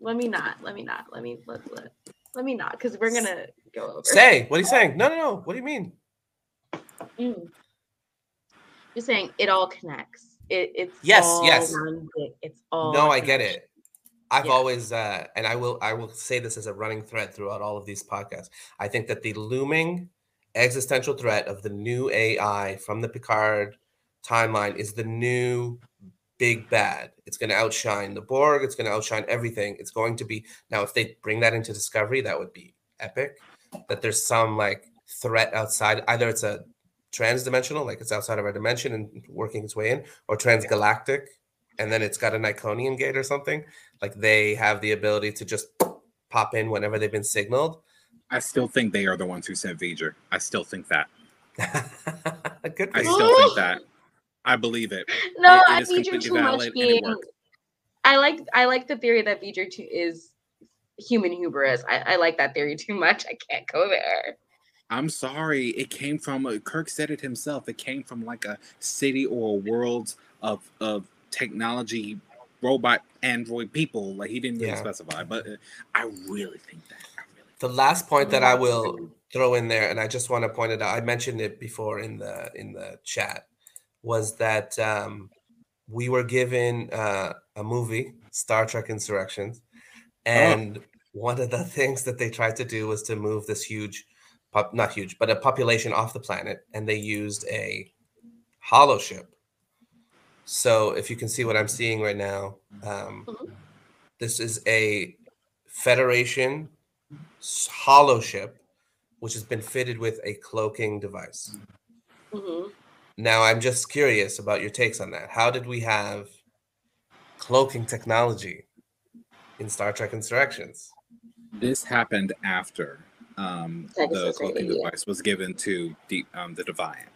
let me not let me not let me let, let, let me not because we're gonna go over Say, what are you saying? No, no, no. What do you mean? Mm. just saying it all connects it, it's Yes, yes. it's all No, I get it. I've Yeah. always, uh, and I will, I will say this as a running thread throughout all of these podcasts. I think that the looming existential threat of the new AI from the Picard timeline is the new big bad. It's going to outshine the Borg. It's going to outshine everything. It's going to be now. If they bring that into Discovery, that would be epic. That there's some like threat outside. Either it's a trans-dimensional, like it's outside of our dimension and working its way in, or transgalactic, and then it's got an Iconian gate or something. Like they have the ability to just pop in whenever they've been signaled. I still think they are the ones who sent V'ger. I still think that. Good I still think that. I believe it. no It- it i is need you too much valid being i like i like the theory that V'ger too is human hubris I, I like that theory too much i can't go there I'm sorry. It came from uh, Kirk said it himself. It came from like a city or a world of of technology, robot, android people. Like he didn't really Yeah. specify, but uh, I really think that. Really The last point that I will throw in there, and I just want to point it out. I mentioned it before in the in the chat, was that um, we were given uh, a movie, Star Trek Insurrections, and one of the things that they tried to do was to move this huge, pop, not huge, but a population off the planet, and they used a holoship. So if you can see what I'm seeing right now, um, Mhm. this is a Federation holoship, which has been fitted with a cloaking device. Mhm. Now, I'm just curious about your takes on that. How did we have cloaking technology in Star Trek Insurrections? This happened after um, the Pegasus cloaking radio, yeah. device was given to the um, the Defiant.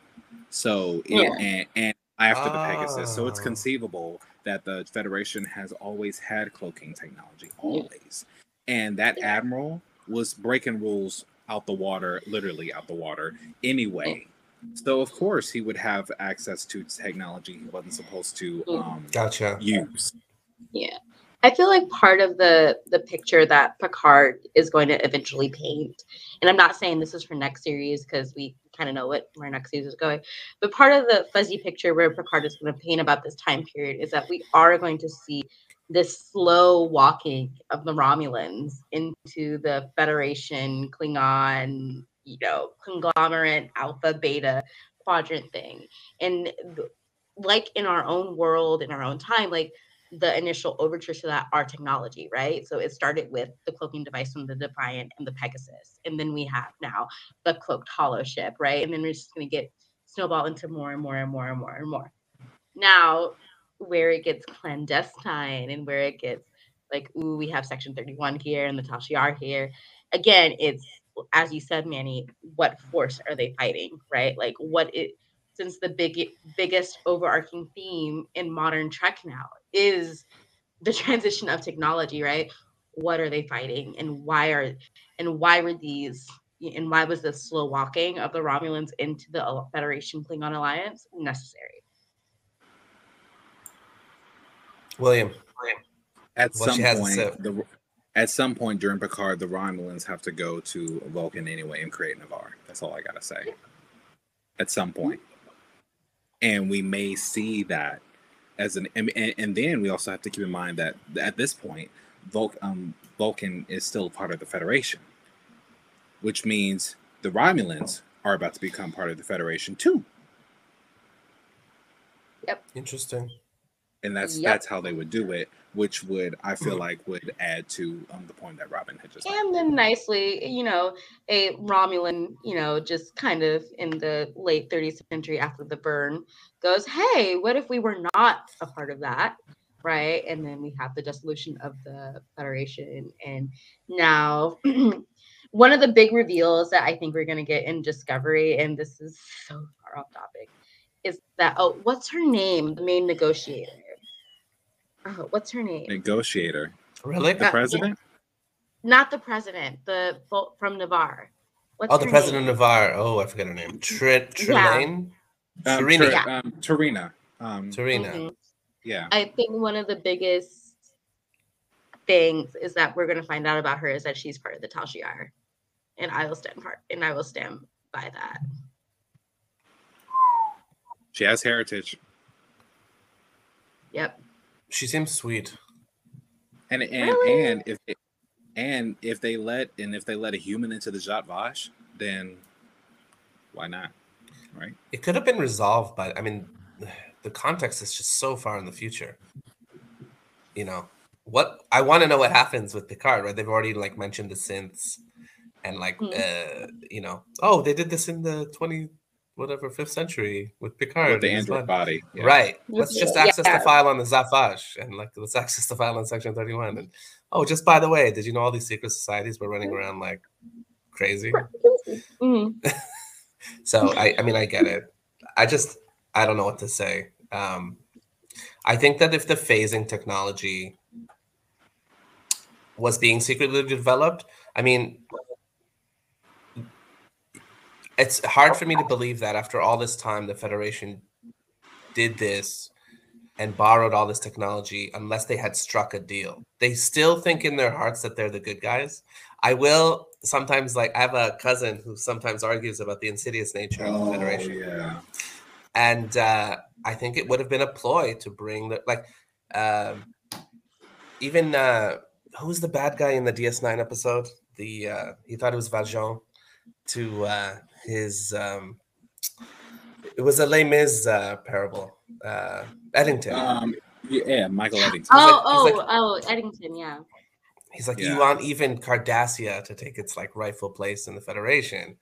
So it, Yeah. and, and after the Pegasus, so it's Ah. conceivable that the Federation has always had cloaking technology, always. And that Yeah. admiral was breaking rules out the water, literally out the water, anyway. So of course he would have access to technology he wasn't supposed to Mm. um, Gotcha. use. Yeah. I feel like part of the the picture that Picard is going to eventually paint, and I'm not saying this is for next series because we kind of know what where next series is going, but part of the fuzzy picture where Picard is going to paint about this time period is that we are going to see this slow walking of the Romulans into the Federation Klingon, you know, conglomerate alpha beta quadrant thing, and like in our own world in our own time, like the initial overtures to that are technology, right? So it started with the cloaking device from the Defiant and the Pegasus. And then we have now the cloaked holoship, right? And then we're just going to get snowball into more and more and more and more and more. Now, where it gets clandestine and where it gets like, ooh, we have Section 31 here and the Tal Shiar here. Again, it's as you said, Manny, what force are they fighting, right? Like, what it since the big biggest overarching theme in modern Trek now is the transition of technology, right? What are they fighting, and why are and why were these and why was this slow walking of the Romulans into the Federation Klingon alliance necessary? William. At some point, the, at some point during Picard, the Romulans have to go to Vulcan anyway and create Ni'Var. That's all I gotta say. At some point, and we may see that as an and, and then we also have to keep in mind that at this point, Vul, um, Vulcan is still part of the Federation, which means the Romulans are about to become part of the Federation too. Yep. Interesting and that's yep. that's how they would do it which would i feel like would add to um, the point that robin had just made and then nicely you know a romulan you know just kind of in the late 30th century after the burn goes hey what if we were not a part of that? Right? And then we have the dissolution of the federation. And now one of the big reveals that i think we're going to get in discovery and this is so far off topic is that oh what's her name? The main negotiator oh, what's her name? Negotiator. Really? The uh, president? Not the president. The from Ni'Var. What's oh, the president name? of Ni'Var. Oh, I forget her name. Tr- Trelane. Yeah. Um, T'Rina. yeah. um, T'Rina. Um, T'Rina. Mm-hmm. Yeah. I think one of the biggest things is that we're going to find out about her is that she's part of the Tal Shiar, and I will stand part, and I will stand by that. She has heritage. Yep. She seems sweet. And and really? and if they, and if they let and if they let a human into the Zhat Vash, then why not? Right? It could have been resolved, but I mean, the context is just so far in the future. You know what? I want to know what happens with Picard. Right? They've already like mentioned the synths, and like mm-hmm. uh, you know, oh, they did this in the twenty whatever fifth century with Picard. With the android body. Yeah. Right. Let's just access yeah. the file on the Zhat Vash and like let's access the file on section 31. And oh, just by the way, did you know all these secret societies were running around like crazy? Mm-hmm. so I I mean I get it. I just I don't know what to say. Um I think that if the phasing technology was being secretly developed, I mean, it's hard for me to believe that after all this time the federation did this and borrowed all this technology unless they had struck a deal. They still think in their hearts that they're the good guys. I will sometimes like i have a cousin who sometimes argues about the insidious nature of the oh, federation. yeah. And uh, i think it would have been a ploy to bring the like uh, even uh, who's the bad guy in the ds9 episode? The uh, he thought it was valjean to uh, his um, it was a Les Mis uh, parable. Uh, Eddington. Um, yeah, Michael Eddington. Oh, like, oh, like, oh, Eddington. Yeah. He's like, yeah. you want even Cardassia to take its like rightful place in the Federation,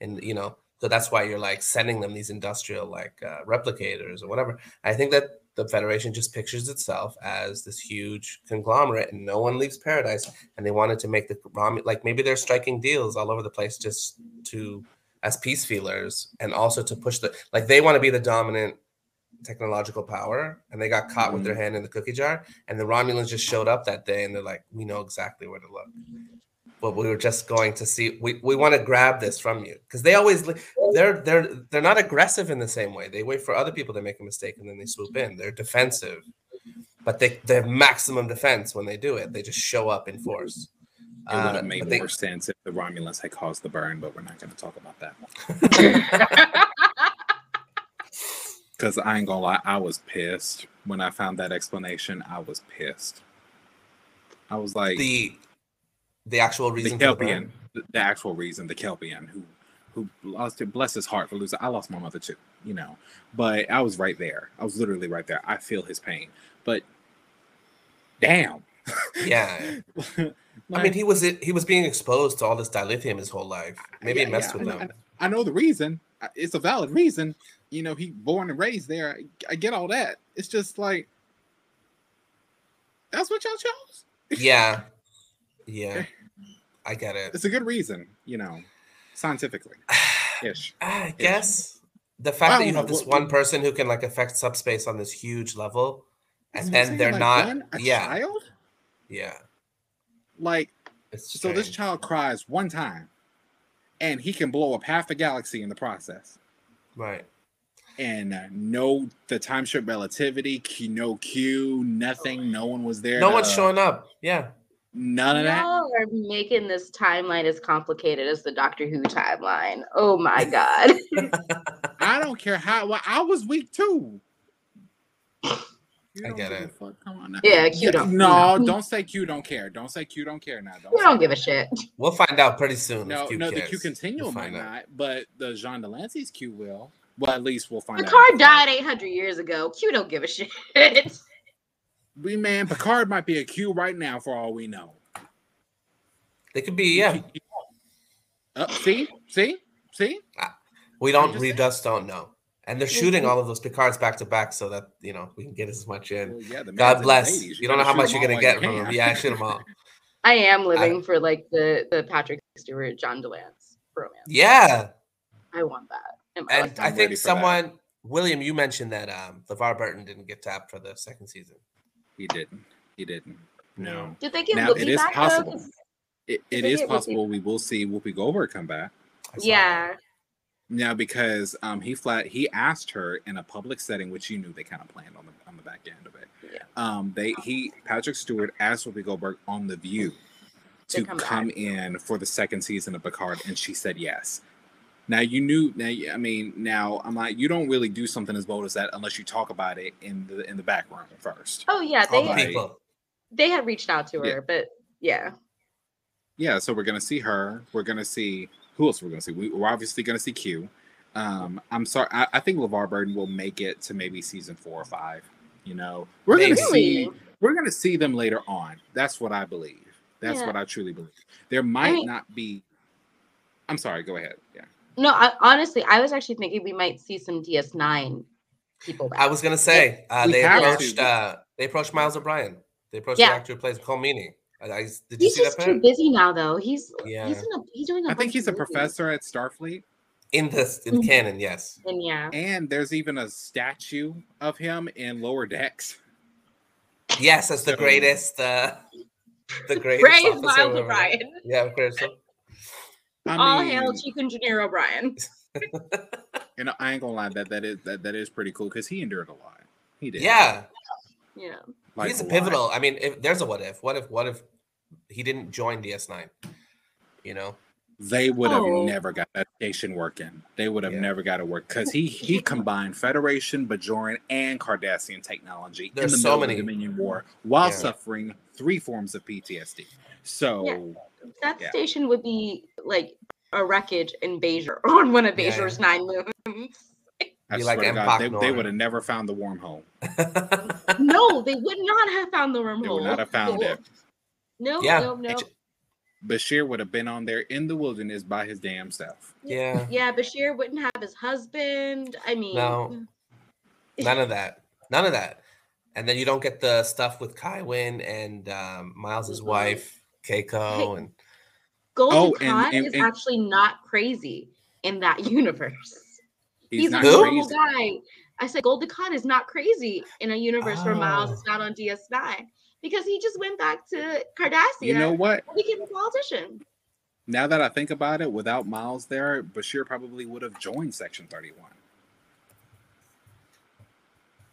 and you know, so that's why you're like sending them these industrial like uh, replicators or whatever. I think that the Federation just pictures itself as this huge conglomerate, and no one leaves paradise. And they wanted to make the like maybe they're striking deals all over the place just to as peace feelers and also to push the like they want to be the dominant technological power and they got caught mm-hmm. with their mm-hmm. hand in the cookie jar and the romulans just showed up that day and they're like we know exactly where to look. But we were just going to see we, we want to grab this from you. Because they always they're they're they're not aggressive in the same way. They wait for other people to make a mistake and then they swoop in. They're defensive but they they have maximum defense when they do it. They just show up in force it would have uh, made more sense if the Romulans had caused the burn, but we're not going to talk about that. Because I ain't gonna lie, I was pissed when I found that explanation. I was pissed. I was like the the actual reason. The Kelpian, the, the, actual reason, the Kelpian who who lost it. Bless his heart for losing. I lost my mother too, you know. But I was right there. I was literally right there. I feel his pain. But damn. Yeah. I mean, he was he was being exposed to all this dilithium his whole life. Maybe yeah, it messed yeah, with him. I, I, know the reason. It's a valid reason. You know, he born and raised there. I, I get all that. It's just like that's what y'all chose. Yeah, yeah, I get it. It's a good reason, you know, scientifically. Ish. I guess the fact that you have this one person who can like affect subspace on this huge level and then they're like, not. one, yeah, child? Yeah. Like It's so this child cries one time and he can blow up half the galaxy in the process. right. And uh, no the time shift relativity, Q, no Q, nothing, no one was there. No to- one's showing up. Yeah. None of that. Y'all are making this timeline as complicated as the Doctor Who timeline. Oh my god. I don't care how well, I was weak too. You I don't get give a it. fuck. Come on now. Yeah, Q don't. No, no. don't say Q don't care. Don't say Q don't care now. Don't We say don't give a shit. We'll find out pretty soon. No, if Q no, the cares. Q continuum We'll might find out. not, but the Jean de Lancie's Q will. Well, at least we'll find out. Picard died 800 years ago. Q don't give a shit. We man, Picard might be a Q right now for all we know. They could be. Yeah. Uh, see, see, see. We don't. just We just don't know. And they're shooting all of those Picards back to back so that you know we can get as much in. Well, yeah, the man's in God bless. 80s. You don't know how much you're gonna get while from you them. can. Yeah, shoot them all. I am living for like the the Patrick Stewart John de Lancie romance. Yeah. I want that. And life. I I'm think for that. someone, William, you mentioned that um LeVar Burton didn't get tapped for the second season. He didn't. He didn't. No. Did they get Now, Whoopi it is back, though? possible. 'Cause- It, it They is get Whoopi. possible we will see Whoopi Goldberg come back. I saw Yeah. Now, because um, he flat he asked her in a public setting, which you knew they kind of planned on the on the back end of it. Yeah. Um, they he Patrick Stewart asked Whoopi Goldberg on the View To to come come, in for the second season of Picard, and she said yes. Now you knew. Now I mean, now I'm like, you don't really do something as bold as that unless you talk about it in the in the back room first. Oh yeah, they the Right. they had reached out to her, Yeah. but yeah. Yeah, so we're gonna see her. We're gonna see who else we're gonna see. We, we're obviously gonna see Q. Um, I'm sorry. I, I think LeVar Burton will make it to maybe season four or five. You know, we're gonna see. We're gonna see them later on. That's what I believe. That's Yeah. what I truly believe. There might mean- not be. I'm sorry. Go ahead. Yeah. No, I, honestly, I was actually thinking we might see some DS9 people back. I was gonna say uh, they approached uh, they approached Miles O'Brien. They approached Yeah. the actor who plays Colm Meaney. I, I, did you he's see just that? too busy now, though. He's Yeah. he's in a, he's doing. I I think he's a professor at Starfleet, In this in Mhm. canon, yes. And yeah, and there's even a statue of him in Lower Decks. Yes, as the greatest uh the greatest praise officer Miles. O'Brien. Yeah, of course. I All mean, hail Chief Engineer O'Brien. and I ain't gonna lie. That that is that, that is pretty cool because he endured a lot. He did. Yeah. Yeah, Like, he's a lot. pivotal. I mean, if there's a what if. What if what if he didn't join DS9? You know? they would have Oh. never got that station working. They would have Yeah. never got it work because he he combined Federation, Bajoran, and Cardassian technology in the so middle many- of the Dominion War while Yeah. suffering three forms of PTSD. So that Yeah. station would be like a wreckage in Bezier on one of Yeah. Nine moons. I swear like to God, they, they would have never found the wormhole. no, they would not have found the wormhole. They would not have found it. No, yeah. no, no. H- Bashir would have been on there in the wilderness by his damn self. yeah. Yeah, Bashir wouldn't have his husband. I mean, No. None of that. None of that. And then you don't get the stuff with Kai Winn and um, Miles's Mhm. wife, Keiko, and Golden Oh, and- Khan and- is and- actually not crazy in that universe. He's, He's, not a Who? normal crazy. guy. I said Gul Dukat is not crazy in a universe where Miles Oh. is not on DS9 because he just went back to Cardassia You know what? and became a politician. Now that I think about it, without Miles there, Bashir probably would have joined Section 31.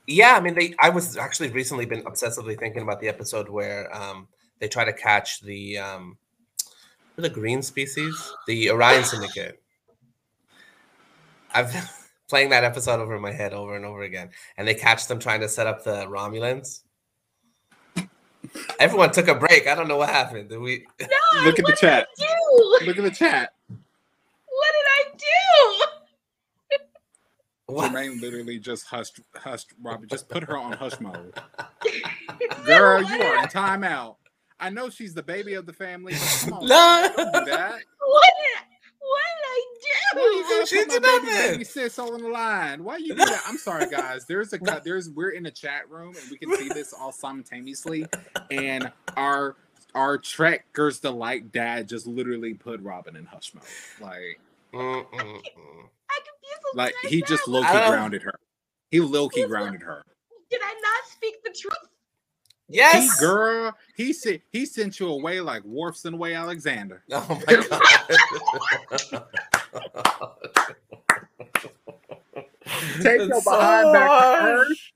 yeah, I mean, they. I was actually recently been obsessively thinking about the episode where um, they try to catch the um, the green species, the Orion Syndicate. I've been playing that episode over my head over and over again, and they catch them trying to set up the Romulans. Everyone took a break. I don't know what happened. Did we? No, Look at the chat. Did I do? Look at the chat. What did I do? What? Jermaine literally just hushed, hushed Robbie. Just put her on hush mode. Girl, you are in timeout. I know she's the baby of the family. Come on, No. do that. What did, what did Why you I gotta She put my did baby, nothing. baby sis all on the line? Why you do that? I'm sorry, guys. There's a cut. There's we're in a chat room and we can see this all simultaneously. And our our Trekkers delight dad just literally put Robin in hush mode. Like Mm-mm-mm. I confused like he just said. low key grounded her. He low key grounded her. Did I not speak the truth? Yes, He, girl, he sent he sent you away like Worf sent Way Alexander. Oh my god. Take your behind back to harsh.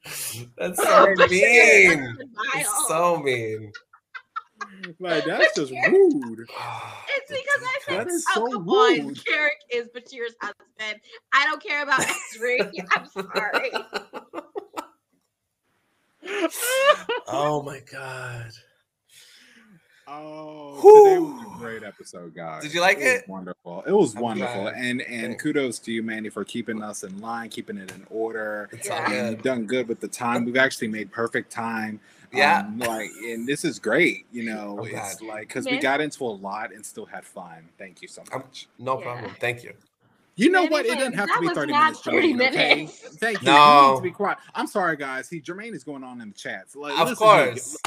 That's so mean. that's so mean. Like that's just rude. It's because I said, That is so come rude. Garak is Bashir's husband. I don't care about Ezri. I'm sorry. oh my god. Oh, Whew. today was a great episode, guys. Did you like was it? wonderful. It was I'm wonderful, glad. and and Thanks. kudos to you, Manny, for keeping us in line, keeping it in order. It's Yeah. all good. You've done good with the time. We've actually made perfect time. Yeah. Um, like, and this is great. You know, I'm it's glad. like because we got into a lot and still had fun. Thank you so I'm- much. No Yeah. problem. Thank you. You know Man, what? It doesn't have to be 30 not minutes. 30 Jermaine, okay? Thank you. No. You need to be quiet. I'm sorry, guys. See, Jermaine is going on in the chats. Like, Of course.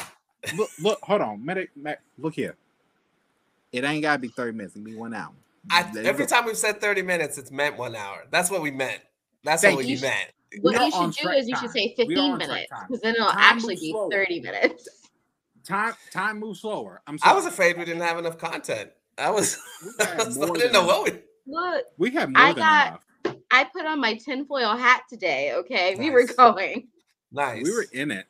Look, look, hold on. Medic, Mac, look here. It ain't gotta be 30 minutes. It can be one hour. I, every go. time we've said 30 minutes, it's meant one hour. That's what we meant. That's Thank what you. we meant. What We are you should do track is you should say 15 minutes because then it'll Time actually be slower. 30 minutes. Time time moves slower. I'm sorry. I was afraid we didn't have enough content. I was, We I, was, more I than didn't know what we. Look, We have more I than got- enough. I put on my tinfoil hat today. Okay, we were going. Nice. We were in it.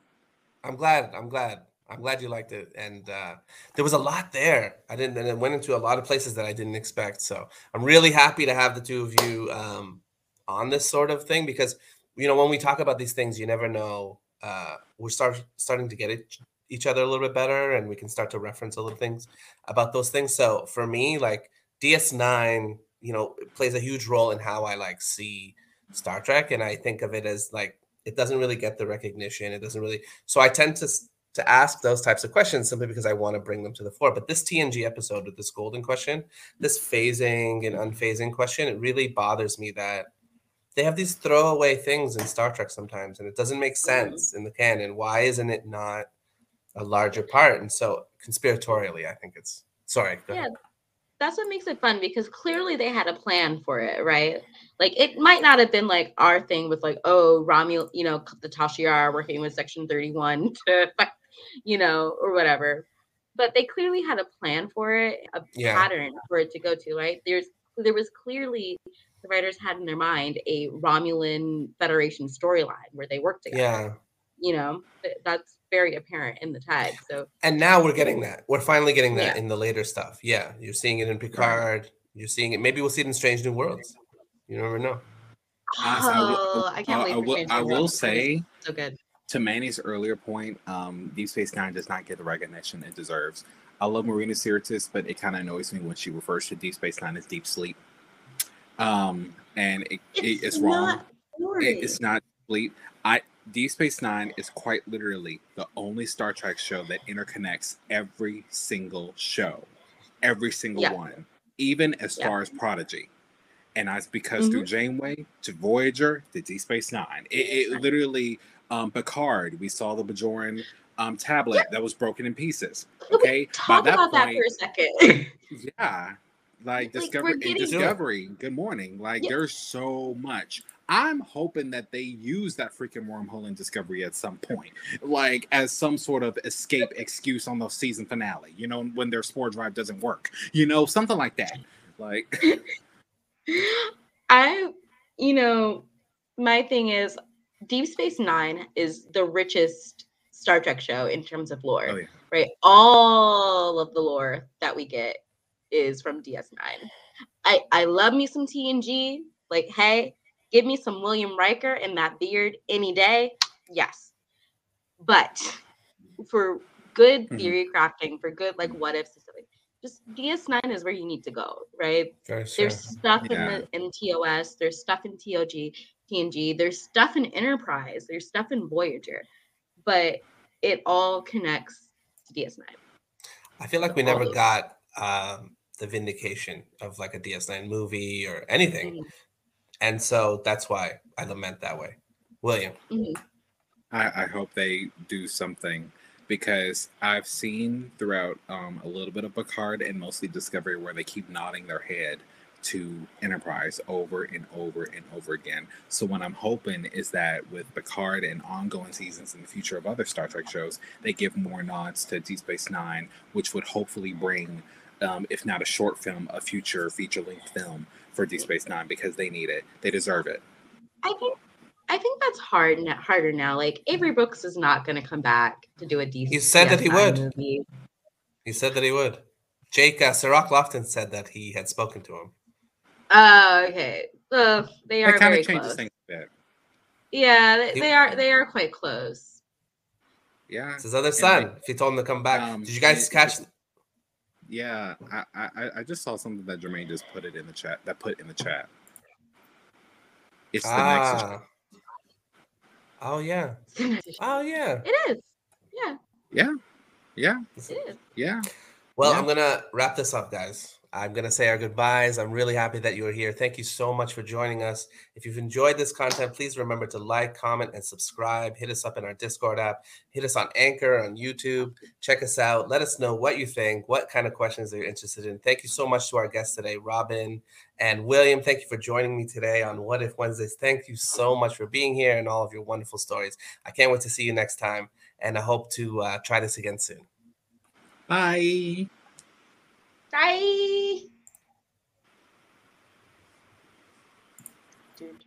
I'm glad. I'm glad. I'm glad you liked it. And uh, there was a lot there. I didn't, and it went into a lot of places that I didn't expect. So I'm really happy to have the two of you um, on this sort of thing because, you know, when we talk about these things, you never know. Uh, we're start starting to get it, each other a little bit better, and we can start to reference a little things about those things. So for me, like DS9, you know, it plays a huge role in how I like see Star Trek, and I think of it as like it doesn't really get the recognition. It doesn't really. So I tend to to ask those types of questions simply because I want to bring them to the fore. But this TNG episode with this golden question, this phasing and unphasing question, it really bothers me that they have these throwaway things in Star Trek sometimes, and it doesn't make mm-hmm. sense in the canon. Why isn't it not a larger part? And so conspiratorially, I think it's sorry. go Yeah, ahead. That's what makes it fun because clearly they had a plan for it, right? Like it might not have been like our thing with like, oh, Romul, you know, the Tal Shiar working with Section 31 to, you know, or whatever. But they clearly had a plan for it, a Yeah. pattern for it to go to, right? There's there was clearly the writers had in their mind a Romulan Federation storyline where they worked together. Yeah. You know, that's very apparent in the tag. So And now we're getting that. We're finally getting that Yeah. in the later stuff. Yeah, you're seeing it in Picard. You're seeing it. Maybe we'll see it in Strange New Worlds. You never know. Yes, I will- oh, I can't uh, wait I for will, Strange I will say so good. to Manny's earlier point, um, Deep Space Nine does not get the recognition it deserves. I love Marina Sirtis, but it kind of annoys me when she refers to Deep Space Nine as deep sleep. Um, and it, it, it's wrong. It- it's not sleep. I Deep Space Nine is quite literally the only Star Trek show that interconnects every single show, every single Yeah. one, even as Yeah. far as Prodigy. And that's because through Janeway to Voyager to Deep Space Nine, it, it literally um, Picard. We saw the Bajoran um, tablet that was broken in pieces. Okay, talk by that about that for a second. yeah, like Like, Discovery, Discovery. Good morning. Like Yeah. there's so much. I'm hoping that they use that freaking wormhole in Discovery at some point, like as some sort of escape excuse on the season finale. You know, when their spore drive doesn't work. You know, something like that. Like, I, you know, my thing is Deep Space Nine is the richest Star Trek show in terms of lore, oh yeah, right? All of the lore that we get is from DS9. I I love me some TNG. Like, hey, give me some William Riker and that beard any day. Yes, but for good Mhm. theory crafting, for good like what if specific, just DS9 is where you need to go, right? Sure. There's stuff Yeah. in the in TOS, there's stuff in TOG, TNG, there's stuff in Enterprise, there's stuff in Voyager, but it all connects to DS9. I feel like we never those- got um, the vindication of like a DS9 movie or anything. Mhm, And so that's why I lament that way. William. mhm. I, I hope they do something because I've seen throughout um, a little bit of Picard and mostly Discovery where they keep nodding their head to Enterprise over and over and over again. So what I'm hoping is that with Picard and ongoing seasons in the future of other Star Trek shows, they give more nods to Deep Space Nine, which would hopefully bring, um, if not a short film, a future feature length film for Deep Space Nine because they need it. They deserve it. I think I think that's hard now, harder now. Like Avery Brooks is not going to come back to do a decent. He said that he would. Movie. He said that he would. Jake uh, Cirroc Lofton said that he had spoken to him. Oh, okay. Uh, they are That kind very of changes close. things a bit. Yeah, they, He- they are. They are quite close. Yeah. It's his other son. like, if he told him to come back, um, did you guys it- catch? it's- Yeah, I, I I- I just saw something that Jermaine just put it in the chat. That put in the chat. It's the next. Ah. Oh yeah. Oh yeah. It is. Yeah, Yeah, yeah, it is. yeah. Well, Yeah. I'm gonna wrap this up, guys. I'm gonna say our goodbyes. I'm really happy that you are here. Thank you so much for joining us. If you've enjoyed this content, please remember to like, comment, and subscribe. Hit us up in our Discord app. Hit us on Anchor on YouTube. Check us out. Let us know what you think. What kind of questions are you interested in? Thank you so much to our guests today, Robin and William. Thank you for joining me today on What If Wednesdays. Thank you so much for being here and all of your wonderful stories. I can't wait to see you next time, and I hope to uh, try this again soon. Bye. Bye. Dude.